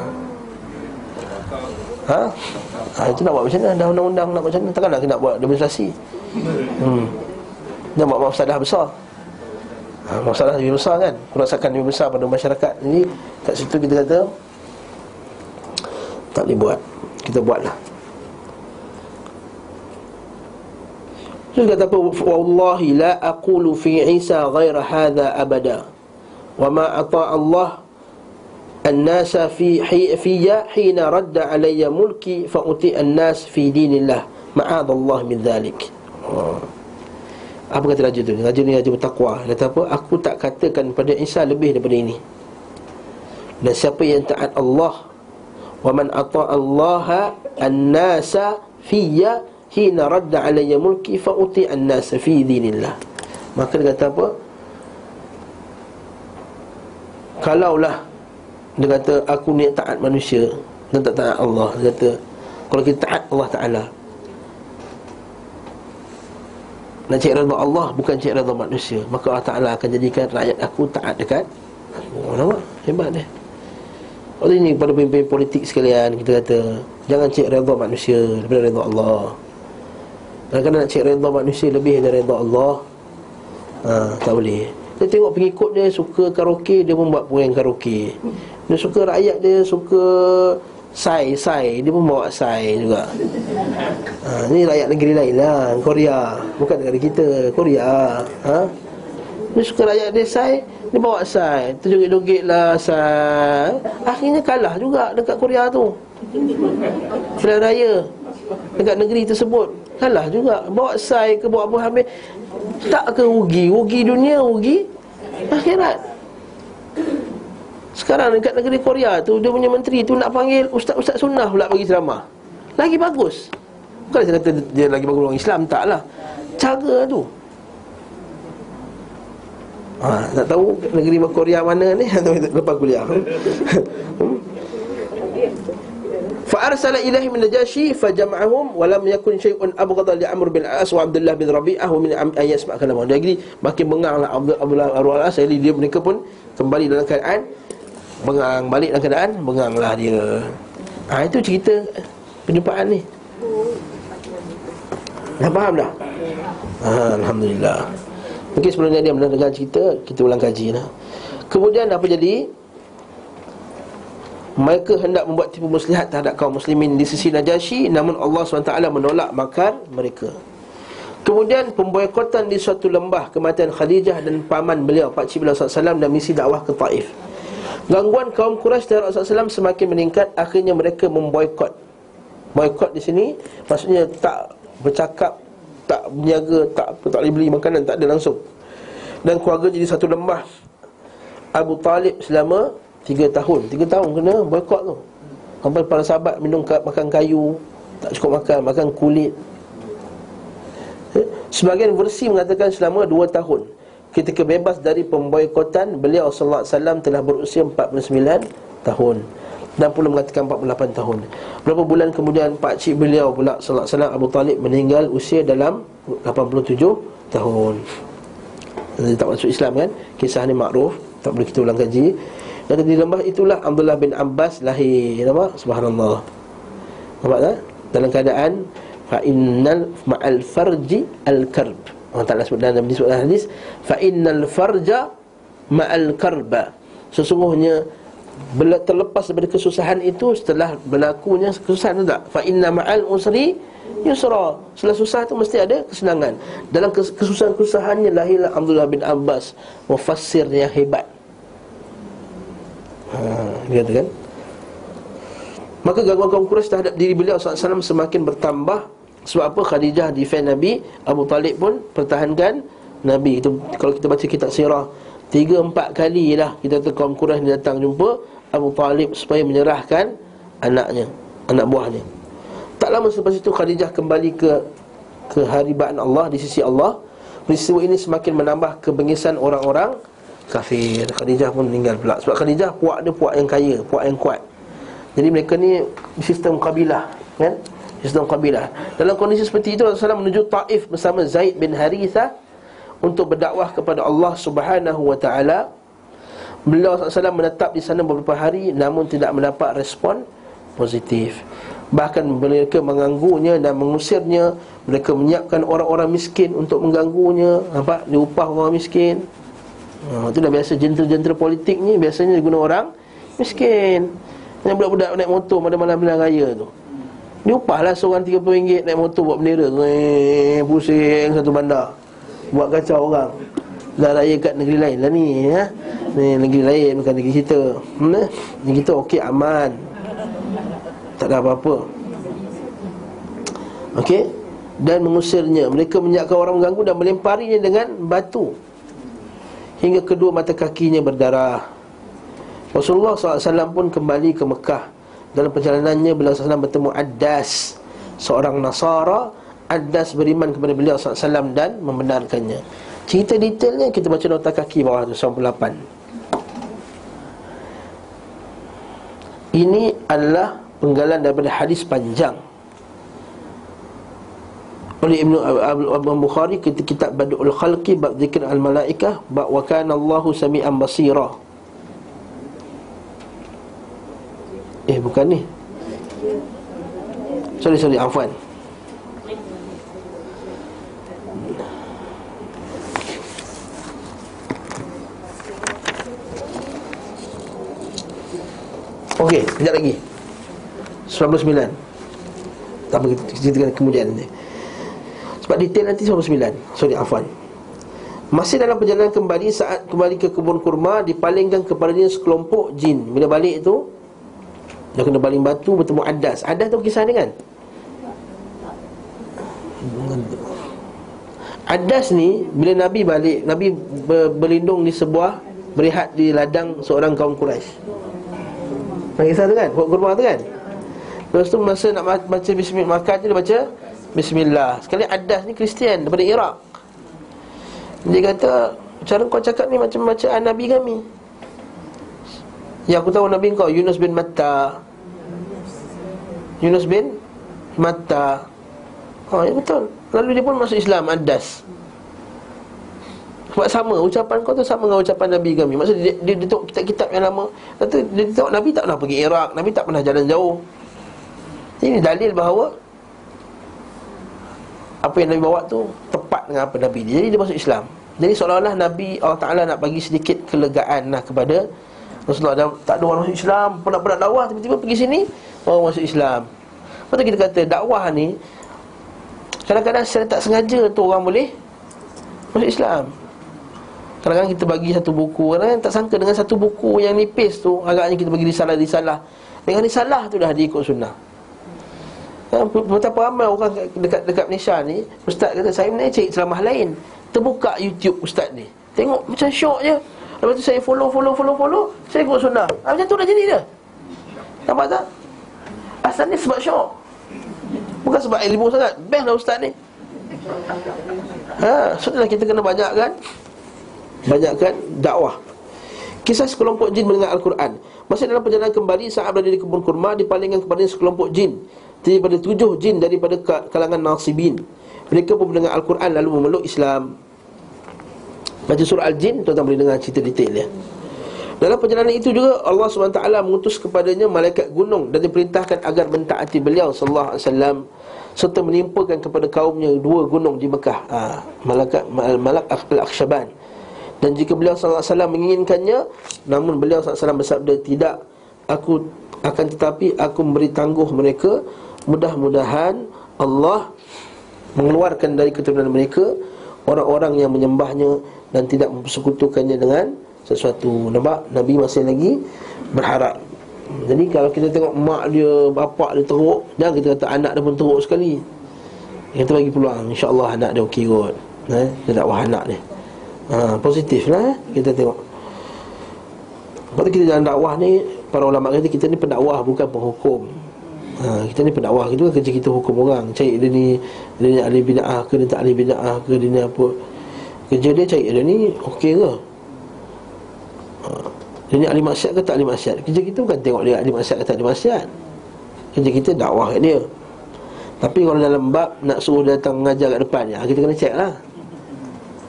Ha? ha? Itu nak buat macam mana? Dah undang-undang nak buat macam mana? Takkan nak, nak buat demonstrasi hmm. Nak buat masalah besar ha, Masalah lebih besar kan Kerosakan lebih besar pada masyarakat Jadi kat situ kita kata Tak boleh buat Kita buatlah Dia kata apa Wallahi la aqulu fi Isa ghaira hadha abada Wa ma ata Allah الناس في حي في حين رد علي ملكي فأطيع الناس في دين الله معاذ الله من ذلك apa kata raja tu? Raja ni raja bertakwa Dia kata apa? Aku tak katakan pada Isa lebih daripada ini Dan siapa yang taat Allah Wa man ata'a Allah An-nasa fiyya Hina radda alaya mulki Fa'uti an-nasa fi dinillah. Maka dia kata apa? Kalaulah Dia kata aku ni taat manusia Dan tak taat Allah. Dia kata Kalau kita taat Allah Ta'ala. Nak cek redha Allah Bukan cek redha manusia. Maka Allah Ta'ala akan jadikan rakyat aku taat dekat Oh nampak? Hebat dia. Oleh ini kepada pemimpin politik sekalian Kita kata Jangan cek redha manusia Daripada redha Allah Kadang-kadang nak cek redha manusia Lebih dari redha Allah. Ha, Tak boleh. Dia tengok pengikut dia Suka karaoke Dia pun buat program karaoke. Dia suka rakyat dia Suka Sai, sai. Dia pun bawa sai juga. Ha, Ni rakyat negeri lain lah Korea. Bukan negara kita Korea. Ha? Dia suka rakyat dia sai Dia bawa sai. Terjogit-jogit lah sai. Akhirnya kalah juga Dekat Korea tu. Pilihan raya Dekat negeri tersebut. Kalah juga. Bawa sai ke bawa apa habis. Tak ke rugi. Rugi dunia Rugi Akhirat. Sekarang dekat negeri Korea tu Dia punya menteri tu nak panggil Ustaz-ustaz sunnah pula bagi ceramah. Lagi bagus. Bukan saya kata dia lagi bagus orang Islam Tak lah. Cara tu. Ha, Tak tahu negeri Korea mana ni. (laughs) Lepas kuliah Fa'arsala ilahi min najashi Fajama'ahum Walam yakun syai'un abgada li Amr bin As Wa Abdullah bin Rabi'ah Wa min ayat sebab kalamah Dia makin bengang lah Abdullah bin As Jadi dia mereka pun Kembali dalam keadaan Bengang balik dalam keadaan Benganglah dia. Ha, Itu cerita Penyumpaan ni. Dah faham dah? Ha, Alhamdulillah. Mungkin sebelum dia mendengar cerita Kita ulang kaji lah. Kemudian apa jadi mereka hendak membuat tipu muslihat terhadap kaum muslimin di sisi Najasyi Namun Allah SWT menolak makar mereka. Kemudian pemboikotan di suatu lembah kematian Khadijah dan paman beliau Pakcik beliau SAW dan misi dakwah ke Taif. Gangguan kaum Quraisy terhadap Rasulullah semakin meningkat Akhirnya mereka memboikot. Boikot di sini Maksudnya tak bercakap Tak berniaga Tak tak boleh beli makanan Tak ada langsung. Dan keluarga jadi satu lembah. Abu Talib selama Tiga tahun Tiga tahun kena boikot tu Sampai para sahabat minum makan kayu Tak cukup makan Makan kulit eh, Sebagian versi mengatakan selama dua tahun ketika bebas dari pemboikotan beliau wasallam telah berusia 49 tahun dan pula mengatakan 48 tahun. Berapa bulan kemudian pak cik beliau pula wasallam Abu Talib meninggal usia dalam 87 tahun. Jadi tak masuk Islam kan? Kisah ni makruf, tak boleh kita ulang kaji. Dan di lembah itulah Abdullah bin Abbas lahir. Nampak? Subhanallah. Nampak tak? Dalam keadaan fa innal ma'al farji al-karb. Allah Ta'ala sebut dalam disebut dalam hadis Fa innal farja ma'al karba Sesungguhnya bila terlepas daripada kesusahan itu setelah berlakunya kesusahan itu tak fa inna ma'al usri yusra setelah susah itu mesti ada kesenangan dalam kesusahan-kesusahannya lahirlah Abdullah bin Abbas mufassir yang hebat ha dia kata kan? Maka gangguan kaum Quraisy terhadap diri beliau SAW semakin bertambah. Sebab apa? Khadijah defend Nabi Abu Talib pun pertahankan Nabi. Itu Kalau kita baca kitab sirah Tiga empat kali lah Kita tahu kaum Quraisy datang jumpa Abu Talib supaya menyerahkan Anaknya Anak buahnya. Tak lama selepas itu Khadijah kembali ke Keharibaan Allah di sisi Allah. Peristiwa ini semakin menambah kebengisan orang-orang kafir. Khadijah pun meninggal pula. Sebab Khadijah puak dia puak yang kaya Puak yang kuat. Jadi mereka ni sistem kabilah Kan? Sistem kabilah. Dalam kondisi seperti itu Rasulullah menuju Taif bersama Zaid bin Haritha Untuk berdakwah kepada Allah subhanahu wa ta'ala. Beliau SAW menetap di sana beberapa hari Namun tidak mendapat respon positif. Bahkan mereka mengganggunya dan mengusirnya. Mereka menyiapkan orang-orang miskin untuk mengganggunya. Nampak? Dia upah orang miskin ha, Itu dah biasa jentera-jentera politik ni Biasanya guna orang miskin. Yang budak-budak naik motor pada malam-malam raya tu. Dia upahlah seorang RM30 naik motor buat bendera eh, Pusing satu bandar. Buat kacau orang. Dah raya kat negeri lain lah ni ya? Ni negeri lain bukan negeri kita. Hmm, eh? Negeri kita okey aman. Tak ada apa-apa. Okey? Dan mengusirnya. Mereka menyiapkan orang mengganggu dan melemparinya dengan batu Hingga kedua mata kakinya berdarah. Rasulullah SAW pun kembali ke Mekah. Dalam perjalanannya beliau SAW bertemu Addas Seorang Nasara. Addas beriman kepada beliau SAW dan membenarkannya. Cerita detailnya kita baca nota kaki bawah tu 98 Ini adalah penggalan daripada hadis panjang oleh Ibnu Abu Bukhari kita kitab Badul Khalqi bab zikr al malaikah bab wa kana Allahu samian basira. Eh bukan ni. Sorry sorry Afwan. Okey, sekejap lagi. 99 Tak apa, kita ceritakan kemudian ni Sebab detail nanti 99 Sorry, Afwan. Masih dalam perjalanan kembali Saat kembali ke kebun kurma Dipalingkan kepadanya sekelompok jin. Bila balik tu dia kena baling batu bertemu Adas. Adas tu kisah dia kan? Adas ni Bila Nabi balik Nabi berlindung di sebuah Berehat di ladang seorang kaum Quraisy. Kisah tu kan? Kurma tu kan? Lepas tu masa nak baca Bismillah Makan je dia baca Bismillah. Sekali Adas ni Kristian Daripada Iraq. Dia kata Cara kau cakap ni macam bacaan Nabi kami. Yang aku tahu Nabi kau Yunus bin Matta. Yunus bin Matta. Oh ya betul. Lalu dia pun masuk Islam Adas Sebab sama Ucapan kau tu sama dengan ucapan Nabi kami. Maksudnya dia, dia, dia tengok kitab-kitab yang lama. Lepas tu dia tengok Nabi tak pernah pergi Iraq Nabi tak pernah jalan jauh. Ini dalil bahawa Apa yang Nabi bawa tu Tepat dengan apa Nabi dia. Jadi dia masuk Islam. Jadi seolah-olah Nabi Allah Ta'ala nak bagi sedikit kelegaan lah kepada Rasulullah. Tak ada orang masuk Islam Pernah-pernah dakwah Tiba-tiba pergi sini orang masuk Islam. Lepas tu kita kata dakwah ni Kadang-kadang secara tak sengaja tu orang boleh Masuk Islam. Kadang-kadang kita bagi satu buku Kadang-kadang tak sangka dengan satu buku yang nipis tu Agaknya kita bagi risalah-risalah. Dengan risalah tu dah diikut sunnah Betapa ramai orang dekat dekat Malaysia ni Ustaz kata saya nak cari ceramah lain. Terbuka YouTube Ustaz ni. Tengok macam syok je. Lepas tu saya follow, follow, follow, follow. Saya ikut sunnah. Ha, Macam tu dah jadi dia. Nampak tak? Asalnya sebab syok. Bukan sebab ilmu sangat. Best lah ustaz ni. Ha, so kita kena banyakkan Banyakkan dakwah. Kisah sekelompok jin mendengar Al-Quran. Masih dalam perjalanan kembali Saat berada di kebun kurma Dipalingkan kepada sekelompok jin Daripada tujuh jin daripada kalangan nasibin Mereka pun mendengar Al-Quran Lalu memeluk Islam Baca surah Al-Jin Tuan-tuan boleh dengar cerita detail ya dalam perjalanan itu juga Allah SWT mengutus kepadanya malaikat gunung dan diperintahkan agar mentaati beliau sallallahu alaihi wasallam serta menimpakan kepada kaumnya dua gunung di Mekah. Ha, malaikat malak al-akhshaban. Dan jika beliau wasallam menginginkannya namun beliau wasallam bersabda tidak aku akan tetapi aku memberi tangguh mereka mudah-mudahan Allah mengeluarkan dari keturunan mereka orang-orang yang menyembahnya dan tidak mempersekutukannya dengan sesuatu. Nampak? Nabi masih lagi berharap. Jadi kalau kita tengok mak dia, bapak dia teruk Jangan kita kata anak dia pun teruk sekali. Kita bagi peluang. InsyaAllah anak dia okey kot. Eh? Dia dakwah anak dia. Ha, Positif lah eh? Kita tengok. Tu kita jalan dakwah ni Para ulama kata kita ni pendakwah bukan penghukum ha, Kita ni pendakwah Itu kan kerja kita hukum orang. Cari dia ni Dia ni ahli bida'ah ke Dia tak ahli bida'ah ke Dia ni apa. Kerja dia cari dia ni Okey ke? Dia ni ahli maksiat ke tak ahli maksiat? Kerja kita bukan tengok dia ahli maksiat ke tak ahli maksiat. Kerja kita dakwah kat dia. Tapi kalau dalam bab Nak suruh datang mengajar kat depan ya, Kita kena check lah.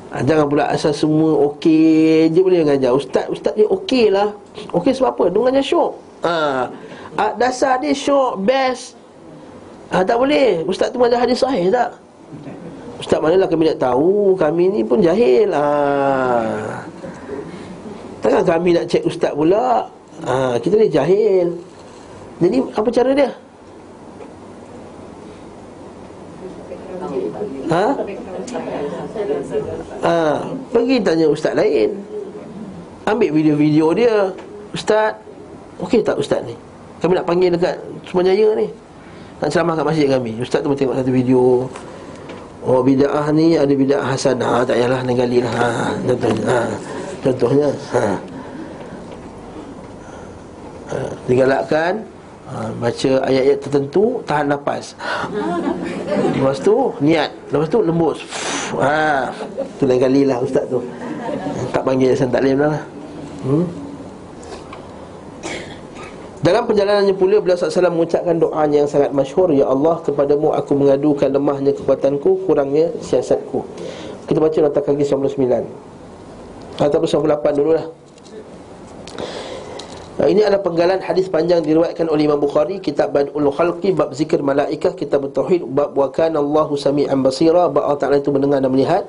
Ha, Jangan pula asal semua okey je boleh mengajar. Ustaz, ustaz dia okey lah. Okey sebab apa? Dia mengajar syok ha, Dasar dia syok, best. Ha, Tak boleh. Ustaz tu mengajar hadis sahih tak? Ustaz manalah kami nak tahu. Kami ni pun jahil. Haa Takkan kami nak cek ustaz pula? Ha, Kita ni jahil. Jadi apa cara dia? Ha? Ha, pergi tanya ustaz lain. Ambil video-video dia. Ustaz Okey tak ustaz ni? Kami nak panggil dekat Sumanjaya ni. Nak ceramah kat masjid kami. Ustaz tu tengok satu video. Oh bida'ah ni ada bida'ah hasanah. Tak payahlah negali lah. Ha, ha, ha. Contohnya. Ha. Digalakkan ha, Baca ayat-ayat tertentu Tahan nafas. (laughs) Lepas tu niat. Lepas tu lembut ha, Tu lain kali lah ustaz tu. Tak panggil Yayasan Taklim lah. Hmm? Dalam perjalanannya pula Beliau SAW mengucapkan doa yang sangat masyhur Ya Allah kepadamu aku mengadukan lemahnya kekuatanku Kurangnya siasatku. Kita baca nota kaki 99 Ataupun 98 dulu lah ini adalah penggalan hadis panjang diriwayatkan oleh Imam Bukhari kitab Badul Khalqi bab zikir malaikah kitab tauhid bab wa kana Allahu sami'an basira. Bab Allah Taala itu mendengar dan melihat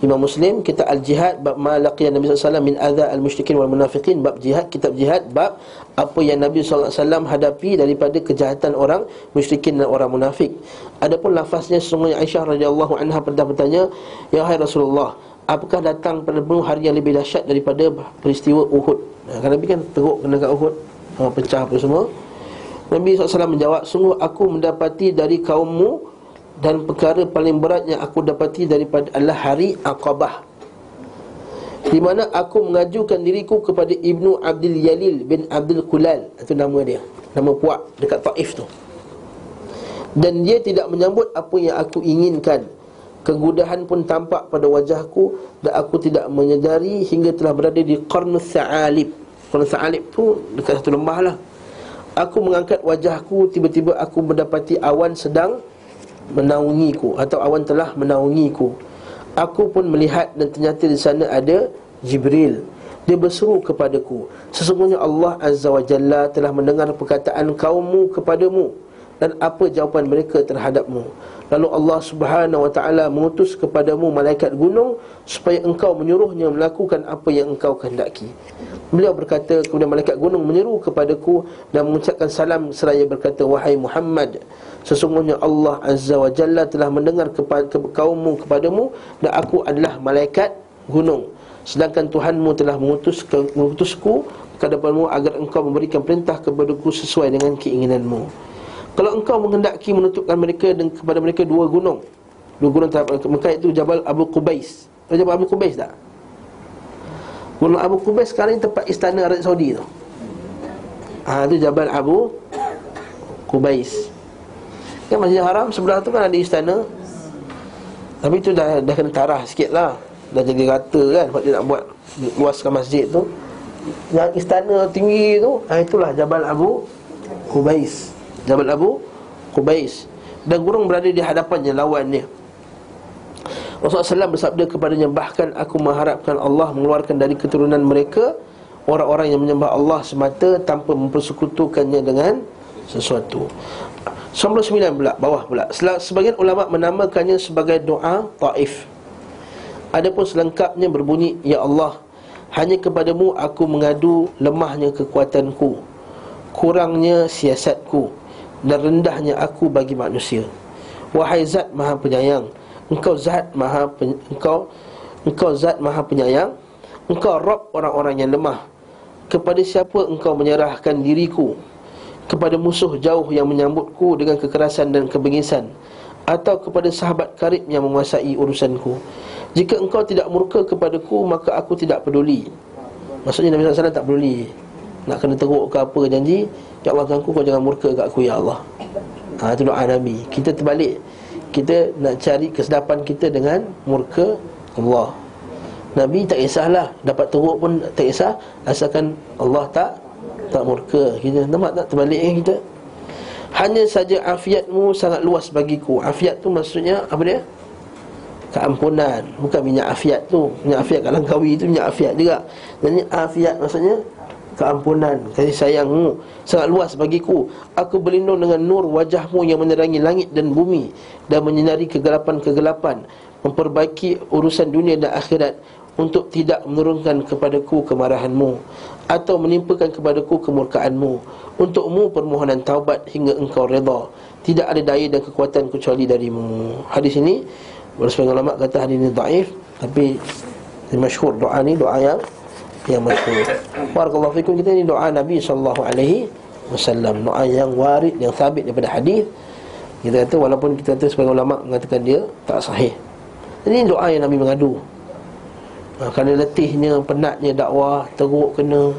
Imam Muslim kitab Al Jihad bab ma laqiya Nabi sallallahu min adza al musyrikin wal munafiqin bab jihad kitab jihad bab apa yang Nabi alaihi wasallam hadapi daripada kejahatan orang musyrikin dan orang munafik. Adapun lafaznya sesungguhnya Aisyah radhiyallahu anha pernah bertanya ya hai Rasulullah apakah datang pada penuh hari yang lebih dahsyat daripada peristiwa Uhud? Kan Nabi kan teruk kena kat Uhud Pecah apa semua. Nabi SAW menjawab Sungguh aku mendapati dari kaummu Dan perkara paling berat yang aku dapati daripada adalah hari Aqabah. Di mana aku mengajukan diriku kepada Ibnu Abdul Yalil bin Abdul Kulal. Itu nama dia. Nama puak dekat Taif tu. Dan dia tidak menyambut apa yang aku inginkan. Kegudahan pun tampak pada wajahku Dan aku tidak menyedari hingga telah berada di Qarnus Sa'alib. Qarnus Sa'alib tu dekat satu lembah lah. Aku mengangkat wajahku Tiba-tiba aku mendapati awan sedang menaungiku Atau awan telah menaungiku. Aku pun melihat dan ternyata di sana ada Jibril. Dia berseru kepadaku Sesungguhnya Allah Azza wa Jalla telah mendengar perkataan kaummu kepadamu Dan apa jawapan mereka terhadapmu. Lalu Allah subhanahu wa ta'ala mengutus kepadamu malaikat gunung Supaya engkau menyuruhnya melakukan apa yang engkau kehendaki. Beliau berkata kemudian malaikat gunung menyeru kepadaku Dan mengucapkan salam seraya berkata Wahai Muhammad Sesungguhnya Allah azza wa jalla telah mendengar kepada kaummu kepadamu Dan aku adalah malaikat gunung. Sedangkan Tuhanmu telah mengutus mengutusku kepadamu agar engkau memberikan perintah kepadaku sesuai dengan keinginanmu. Kalau engkau menghendaki menutupkan mereka dan kepada mereka dua gunung Dua gunung terhadap Mekah itu Jabal Abu Qubais. Tahu Jabal Abu Qubais tak? Gunung Abu Qubais sekarang ini tempat istana Arab Saudi tu. Ah ha, itu Jabal Abu Qubais Kan Masjid Haram sebelah tu kan ada istana. Tapi itu dah, dah kena tarah sikit lah. Dah jadi rata kan Sebab dia nak buat luaskan masjid tu. Yang istana tinggi tu ha, Itulah Jabal Abu Qubais. Jabal Abu Qubais. Dan gunung berada di hadapannya lawannya Rasulullah SAW bersabda kepadanya Bahkan aku mengharapkan Allah mengeluarkan dari keturunan mereka Orang-orang yang menyembah Allah semata Tanpa mempersekutukannya dengan sesuatu 99 pula, bawah pula Sebagian ulama menamakannya sebagai doa ta'if Adapun selengkapnya berbunyi Ya Allah Hanya kepadamu aku mengadu lemahnya kekuatanku Kurangnya siasatku dan rendahnya aku bagi manusia. Wahai Zat Maha Penyayang, Engkau Zat Maha pen, Engkau Engkau Zat Maha Penyayang, Engkau Rob orang-orang yang lemah. Kepada siapa Engkau menyerahkan diriku? Kepada musuh jauh yang menyambutku dengan kekerasan dan kebengisan atau kepada sahabat karib yang menguasai urusanku? Jika engkau tidak murka kepadaku, maka aku tidak peduli. Maksudnya Nabi SAW tak peduli. Nak kena teruk ke apa janji Ya Allah Tuhanku kau jangan murka kat aku ya Allah. Ha, Itu doa Nabi. Kita terbalik. Kita nak cari kesedapan kita dengan murka Allah. Nabi tak kisahlah. Dapat teruk pun tak kisah. Asalkan Allah tak tak murka kita. Nampak tak terbalik kan kita? Hanya saja afiatmu sangat luas bagiku. Afiat tu maksudnya apa dia? Keampunan. Bukan minyak afiat tu. Minyak afiat kat langkawi tu minyak afiat juga. Dan afiat maksudnya keampunan kasih sayangmu. Sangat luas bagiku. Aku berlindung dengan nur wajahmu yang menerangi langit dan bumi dan menyinari kegelapan-kegelapan memperbaiki urusan dunia dan akhirat untuk tidak menurunkan kepadaku kemarahanmu atau menimpakan kepadaku kemurkaanmu untukmu permohonan taubat hingga engkau redha tidak ada daya dan kekuatan kecuali darimu hadis ini Sebagian ulama kata hadis ini daif Tapi Masyhur doa ni doa yang yang masyhur. Barakallahu fikum kita ini doa Nabi alaihi wasallam, doa yang warid yang sabit daripada hadis. Kita kata walaupun kita kata sebagai ulama mengatakan dia tak sahih. Ini doa yang Nabi mengadu. Ha, kerana letihnya, penatnya dakwah, teruk kena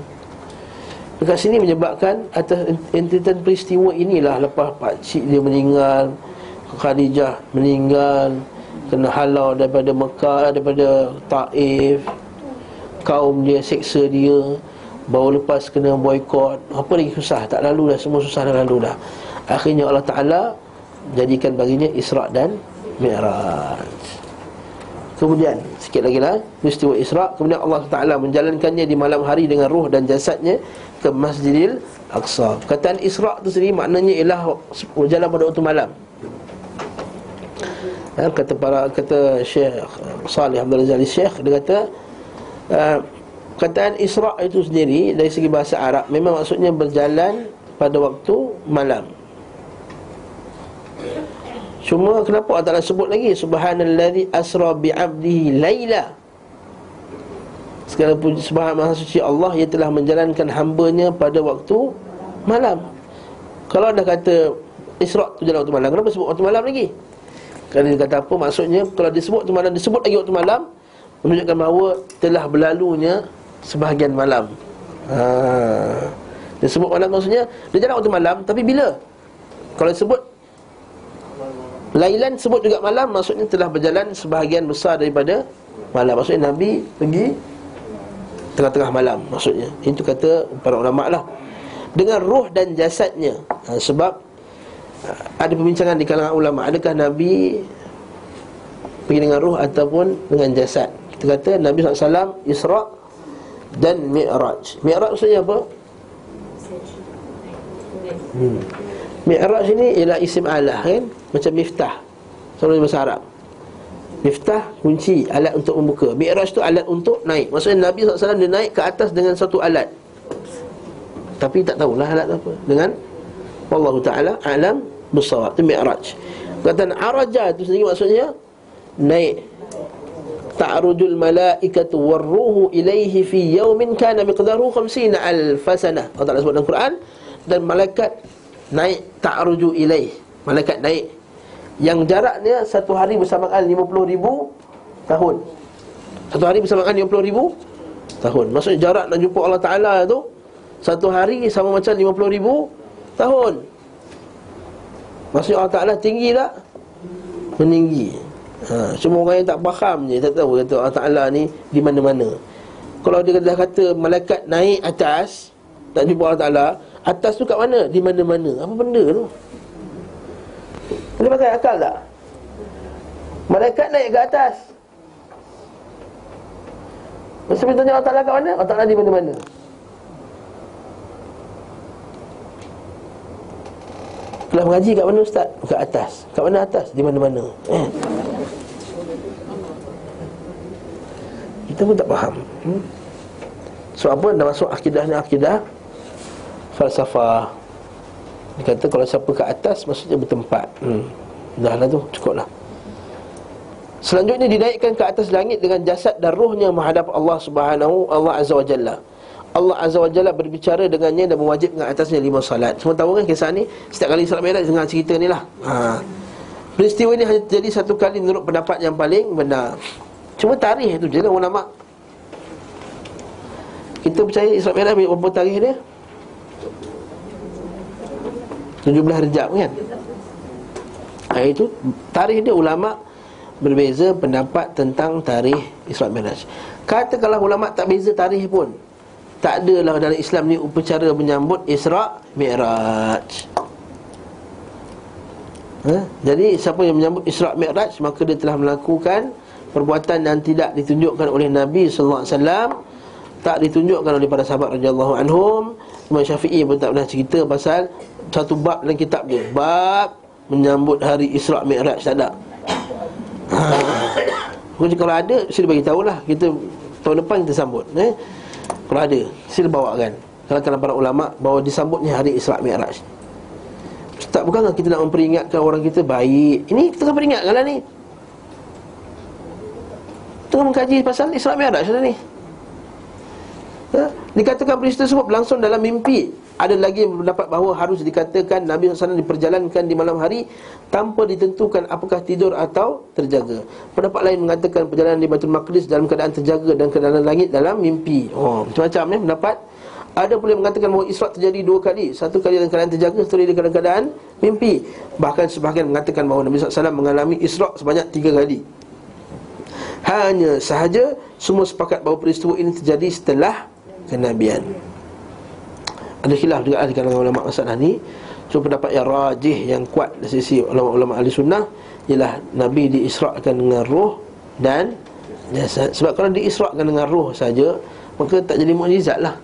Dekat sini menyebabkan atas entitas peristiwa inilah lepas pak cik dia meninggal, Khadijah meninggal, kena halau daripada Mekah, daripada Taif, kaum dia seksa dia, baru lepas kena boykot, apa lagi susah? Tak lalu dah, semua susah dah lalu dah. Akhirnya Allah Taala jadikan baginya Isra' dan Mi'raj. Kemudian sikit lagi lah peristiwa Isra' kemudian Allah Taala menjalankannya di malam hari dengan ruh dan jasadnya ke Masjidil Aqsa. Kataan Isra' tu sendiri maknanya ialah jalan pada waktu malam. Ya, kata para kata Syekh Salih Abdul Razali Syekh dia kata uh, kataan Isra' itu sendiri dari segi bahasa Arab memang maksudnya berjalan pada waktu malam. Cuma kenapa Allah Ta'ala sebut lagi Subhanallazi asra bi'abdihi layla Segala puji subhanallah maha suci Allah Yang telah menjalankan hambanya pada waktu malam Kalau anda kata Isra' tu jalan waktu malam Kenapa sebut waktu malam lagi? Kerana dia kata apa maksudnya Kalau disebut waktu malam Disebut lagi waktu malam Menunjukkan bahawa telah berlalunya Sebahagian malam ha. Dia sebut malam maksudnya Dia jalan waktu malam Tapi bila? Kalau disebut Lailan sebut juga malam Maksudnya telah berjalan sebahagian besar daripada Malam. Maksudnya Nabi pergi Tengah-tengah malam Maksudnya. Itu kata para ulama' lah. Dengan roh dan jasadnya. Ha, Sebab ha, Ada perbincangan di kalangan ulama' Adakah Nabi Pergi dengan roh ataupun dengan jasad? Kita kata Nabi SAW Isra' dan Mi'raj. Mi'raj maksudnya apa? Hmm. Mi'raj ini ialah isim alah kan? Macam miftah. Selalu bahasa Arab. Miftah, kunci, alat untuk membuka. Mi'raj tu alat untuk naik. Maksudnya Nabi SAW dia naik ke atas dengan satu alat. Tapi tak tahulah alat apa. Dengan Allah Ta'ala alam besar Itu Mi'raj. Kata Araja itu sendiri maksudnya Naik. Ta'rujul malaikatu warruhu ilaihi fi yawmin kana miqdaruhu khamsina alfasana Allah Ta'ala sebut dalam Quran. Dan malaikat naik ta'ruju ilaih. Malaikat naik. Yang jaraknya satu hari bersamaan 50 ribu tahun. Satu hari bersamaan 50 ribu tahun. Maksudnya jarak nak jumpa Allah Ta'ala tu Satu hari sama macam 50 ribu tahun. Maksudnya Allah Ta'ala tinggi tak? Meninggi. Ha, Cuma orang yang tak faham je Tak tahu kata Allah Ta'ala ni di mana-mana. Kalau dia dah kata malaikat naik atas Tak jumpa Allah Ta'ala Atas tu kat mana? Di mana-mana Apa benda tu? Boleh pakai akal tak? Malaikat naik ke atas Masa kita tanya Allah Ta'ala kat mana? Allah Ta'ala di mana-mana Telah mengaji kat mana Ustaz? Kat atas Kat mana atas? Di mana-mana eh. Kita pun tak faham hmm? So apa? Dah masuk akidah ni akidah Falsafah. Dia kata kalau siapa ke atas Maksudnya bertempat. Hmm. Dah lah tu cukup lah Selanjutnya dinaikkan ke atas langit Dengan jasad dan rohnya menghadap Allah subhanahu Allah azza wa jalla. Allah azza wa jalla berbicara dengannya Dan mewajibkan atasnya lima salat Semua tahu kan kisah ni? Setiap kali salat merah dengar cerita ni lah. Ha. Peristiwa ini hanya terjadi satu kali Menurut pendapat yang paling benar. Cuma tarikh tu je lah ulama' Kita percaya Isra Mi'raj berapa tarikh dia? 17 Rejab kan? Ha, Itu tarikh dia ulama' Berbeza pendapat tentang tarikh Isra' Miraj. Katakanlah ulama' tak beza tarikh pun Tak adalah dalam Islam ni upacara menyambut Isra' Mi'raj. Ha? Jadi siapa yang menyambut Isra' Mi'raj Maka dia telah melakukan Perbuatan yang tidak ditunjukkan oleh Nabi SAW Tak ditunjukkan oleh para sahabat radhiyallahu anhum. Imam Syafi'i pun tak pernah cerita pasal satu bab dalam kitab dia. Bab menyambut hari Isra' Mi'raj Tak ada? (coughs) Ha. Kalau ada, sila bagi tahulah. Kita tahun depan kita sambut eh? Kalau ada, sila bawa kan? Kalau para ulama' bahawa disambutnya hari Isra' Mi'raj. Tak bukan kita nak memperingatkan orang kita baik? Ini tengah peringatkan lah ni. Tengah mengkaji pasal Isra' Mi'raj lah ni. Ha? Dikatakan peristiwa tersebut berlangsung dalam mimpi ada lagi yang berpendapat bahawa harus dikatakan Nabi SAW diperjalankan di malam hari Tanpa ditentukan apakah tidur atau terjaga. Pendapat lain mengatakan perjalanan di Baitul Maqdis dalam keadaan terjaga Dan keadaan langit dalam mimpi. Oh, macam-macam ni pendapat. Ada pula yang mengatakan bahawa Isra' terjadi dua kali. Satu kali dalam keadaan terjaga, satu kali dalam keadaan mimpi. Bahkan sebahagian mengatakan bahawa Nabi SAW mengalami Isra' sebanyak tiga kali. Hanya sahaja semua sepakat bahawa peristiwa ini terjadi setelah kenabian Ada khilaf juga di kalangan ulama masalah ni. Cuma pendapat yang rajih, yang kuat dari sisi ulama-ulama ahli sunnah Ialah Nabi diisra'kan dengan roh dan jasad. Sebab kalau diisra'kan dengan roh saja Maka tak jadi mukjizat lah.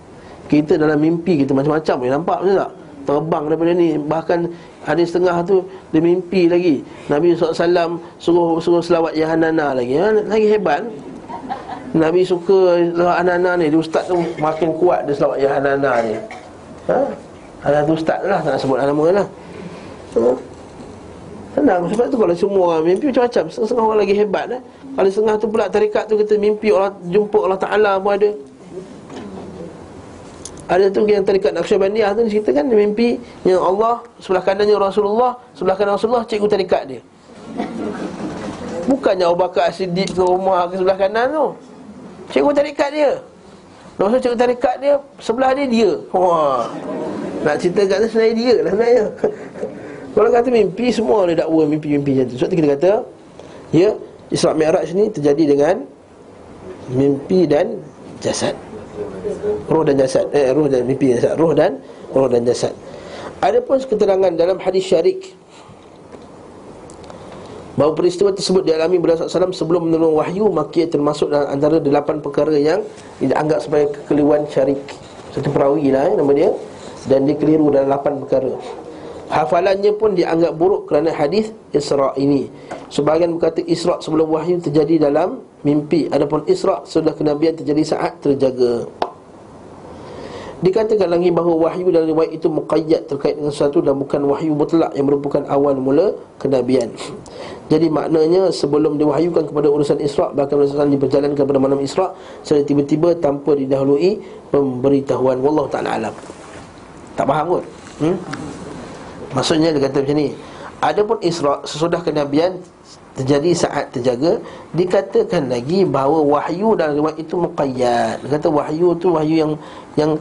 Kita dalam mimpi kita macam-macam boleh nampak betul tak? Terbang daripada ni Bahkan ada setengah tu Dia mimpi lagi. Nabi SAW suruh suruh selawat Yahanana lagi. Ha? Lagi hebat. Nabi suka selawat Yahanana ni. Dia ustaz tu makin kuat dia selawat Yahanana ni ha? Ada tu ustaz lah Tak nak sebut nama lah ha? Senang Sebab tu kalau semua orang mimpi macam-macam Setengah orang lagi hebat eh? Kalau setengah tu pula tarikat tu kita mimpi Allah Jumpa Allah Ta'ala pun ada ada tu yang tarikat Naqsyabandiyah tu cerita kan mimpi yang Allah sebelah kanannya Rasulullah, sebelah kanan Rasulullah cikgu tarikat dia. Bukannya Abu Bakar Siddiq ke rumah ke sebelah kanan tu. Cikgu tarikat dia. Rasul cikgu tarikat dia sebelah dia dia. Wah. Nak cerita kat sebenarnya dia lah sebenarnya. (laughs) Kalau kata mimpi semua ada dakwa mimpi-mimpi macam tu. Sebab tu kita kata ya Isra Mi'raj ni terjadi dengan mimpi dan jasad roh dan jasad eh roh dan mimpi jasad roh dan roh dan jasad ada pun keterangan dalam hadis syarik bahawa peristiwa tersebut dialami beliau SAW sebelum menurun wahyu maka termasuk dalam antara delapan perkara yang dianggap sebagai kekeliruan syarik. Satu perawi lah eh, nama dia. Dan dia keliru dalam lapan perkara. Hafalannya pun dianggap buruk kerana hadis Isra' ini. Sebahagian berkata Isra' sebelum wahyu terjadi dalam mimpi Adapun Isra' sudah kenabian terjadi saat terjaga Dikatakan lagi bahawa wahyu dan riwayat itu muqayyad terkait dengan sesuatu dan bukan wahyu mutlak yang merupakan awal mula kenabian. (sniffs) Jadi maknanya sebelum diwahyukan kepada urusan Isra' bahkan Rasulullah diperjalankan kepada malam Isra' secara tiba-tiba tanpa didahului pemberitahuan wallahu taala alam. Tak faham kot? Hmm? Maksudnya dia kata macam ni. Adapun Isra' sesudah kenabian terjadi saat terjaga dikatakan lagi bahawa wahyu dalam riwayat itu muqayyad. Kata wahyu tu wahyu yang yang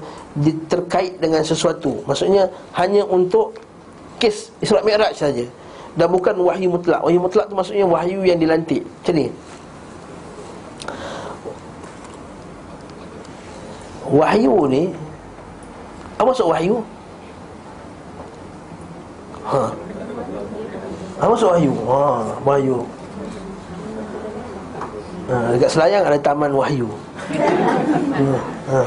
terkait dengan sesuatu. Maksudnya hanya untuk kes Isra Mi'raj saja. Dan bukan wahyu mutlak. Wahyu mutlak tu maksudnya wahyu yang dilantik. Macam ni. Wahyu ni apa maksud wahyu? Ha apa maksud wahyu? Ha, wahyu. Ha, dekat Selayang ada taman wahyu. Ha, ha.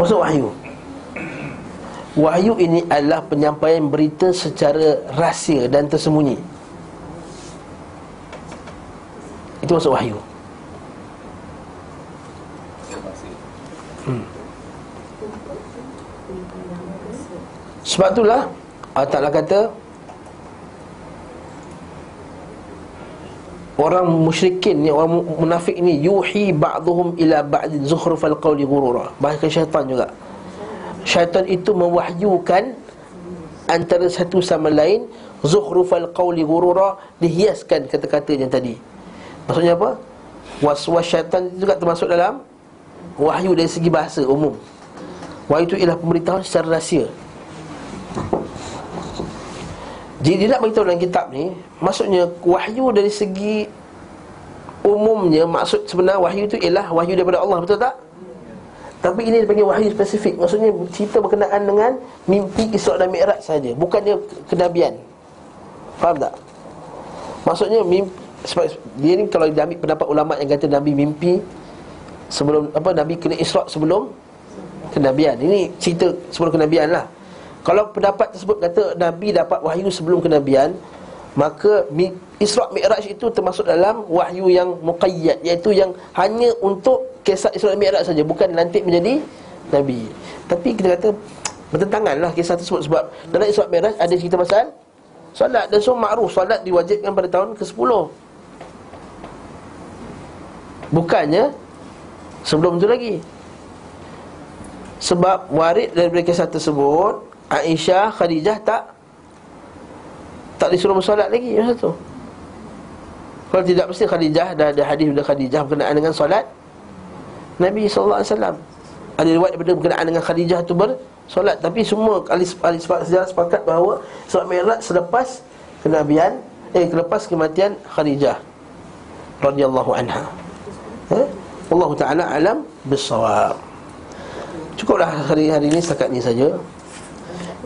Maksud wahyu? Wahyu ini adalah penyampaian berita secara rahsia dan tersembunyi. Itu maksud wahyu. Hmm. Sebab itulah Allah Ta'ala kata orang musyrikin ni orang munafik ni yuhi ba'dhum ila ba'd zukhrufal qawli ghurura. Bahkan syaitan juga. Syaitan itu mewahyukan antara satu sama lain zukhrufal qawli ghurura dihiaskan kata-kata yang tadi. Maksudnya apa? Waswas syaitan itu juga termasuk dalam wahyu dari segi bahasa umum. Wahyu itu ialah pemberitahuan secara rahsia jadi dia nak beritahu dalam kitab ni Maksudnya wahyu dari segi Umumnya maksud sebenarnya wahyu itu ialah wahyu daripada Allah Betul tak? Tapi ini dipanggil wahyu spesifik Maksudnya cerita berkenaan dengan Mimpi Isra' dan Mi'raj saja Bukannya kenabian Faham tak? Maksudnya mimpi sebab dia ni kalau dia ambil pendapat ulama yang kata Nabi mimpi sebelum apa Nabi kena Isra' sebelum kenabian. Ini cerita sebelum kenabian lah. Kalau pendapat tersebut kata Nabi dapat wahyu sebelum kenabian Maka Isra' Mi'raj itu termasuk dalam wahyu yang muqayyad Iaitu yang hanya untuk kisah Isra' Mi'raj saja Bukan nanti menjadi Nabi. Tapi kita kata bertentangan lah kisah tersebut Sebab dalam Isra' Mi'raj ada cerita pasal Salat dan so ma'ruf Salat diwajibkan pada tahun ke-10 Bukannya Sebelum itu lagi. Sebab warid daripada kisah tersebut Aisyah, Khadijah tak tak disuruh bersolat lagi masa tu. Kalau tidak mesti Khadijah dah ada hadis dari Khadijah berkenaan dengan solat Nabi wasallam. Ada riwayat daripada berkenaan dengan Khadijah tu bersolat Tapi semua ahli, ahli sejarah sepakat bahawa Isra Mi'raj selepas kenabian Eh selepas kematian Khadijah radhiyallahu anha. Eh? Allah Taala alam bisawab. Cukuplah hari-hari ini setakat ini saja.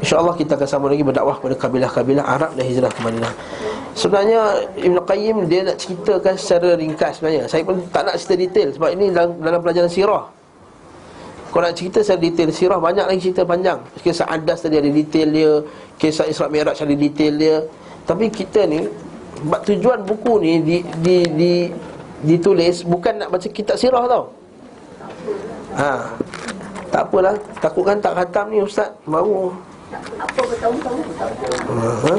InsyaAllah kita akan sama lagi berdakwah kepada kabilah-kabilah Arab dan hijrah ke Madinah. Sebenarnya Ibn Qayyim dia nak ceritakan secara ringkas sebenarnya. Saya pun tak nak cerita detail sebab ini dalam, dalam pelajaran sirah. Kalau nak cerita secara detail sirah banyak lagi cerita panjang. Kisah Adas tadi ada detail dia Kisah Isra' Mi'raj ada detail dia. Tapi kita ni Sebab tujuan buku ni di, di, di, ditulis bukan nak baca kitab sirah tau. Ha, tak apalah Takutkan tak khatam ni Ustaz. Baru Apa bertahun-tahun. Ha?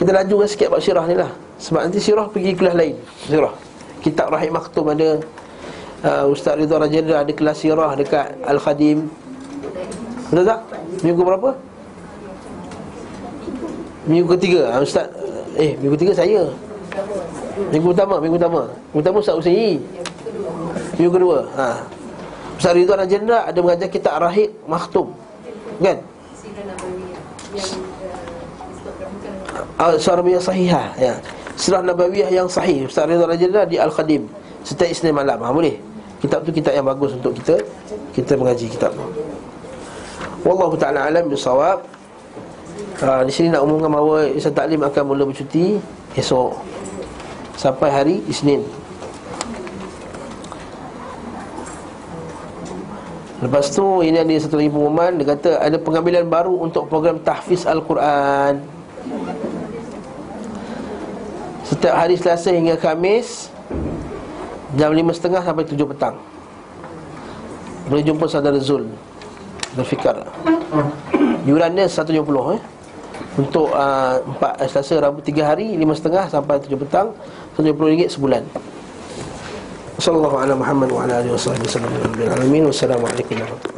Kita lajukan sikit buat sirah ni lah Sebab nanti sirah pergi kelas lain Sirah Kitab Rahim Maktum ada uh, Ustaz Ridha Rajendra ada kelas sirah dekat Al-Khadim Betul tak? Minggu berapa? Minggu ketiga ha, Ustaz Eh, minggu ketiga saya Minggu pertama, minggu pertama Minggu pertama Ustaz Usai Minggu kedua ha. Ustaz Ridha Rajendra ada mengajar kitab Rahim Maktum Kan? uh, Surah Sahihah ya. Surah Nabawiyah yang sahih Ustaz Ridha Rajadlah di Al-Khadim. Setiap Isnin malam ha, Boleh? Kitab tu kitab yang bagus untuk kita Kita mengaji kitab tu. Wallahu ta'ala alam bisawab. Uh, Di sini nak umumkan bahawa Ustaz Taklim akan mula bercuti Esok. Sampai hari Isnin Lepas tu ini ada satu lagi pengumuman Dia kata ada pengambilan baru untuk program tahfiz Al-Quran. Setiap hari Selasa hingga Khamis Jam 5.30 sampai 7 petang. Boleh jumpa saudara Zul Berfikar Yuran dia 170 eh? Untuk uh, 4 Selasa Rabu 3 hari 5.30 sampai 7 petang RM170 sebulan Sallallahu ala Muhammad wa ala alihi wa sahbihi wa sallam. Wassalamualaikum warahmatullahi wabarakatuh.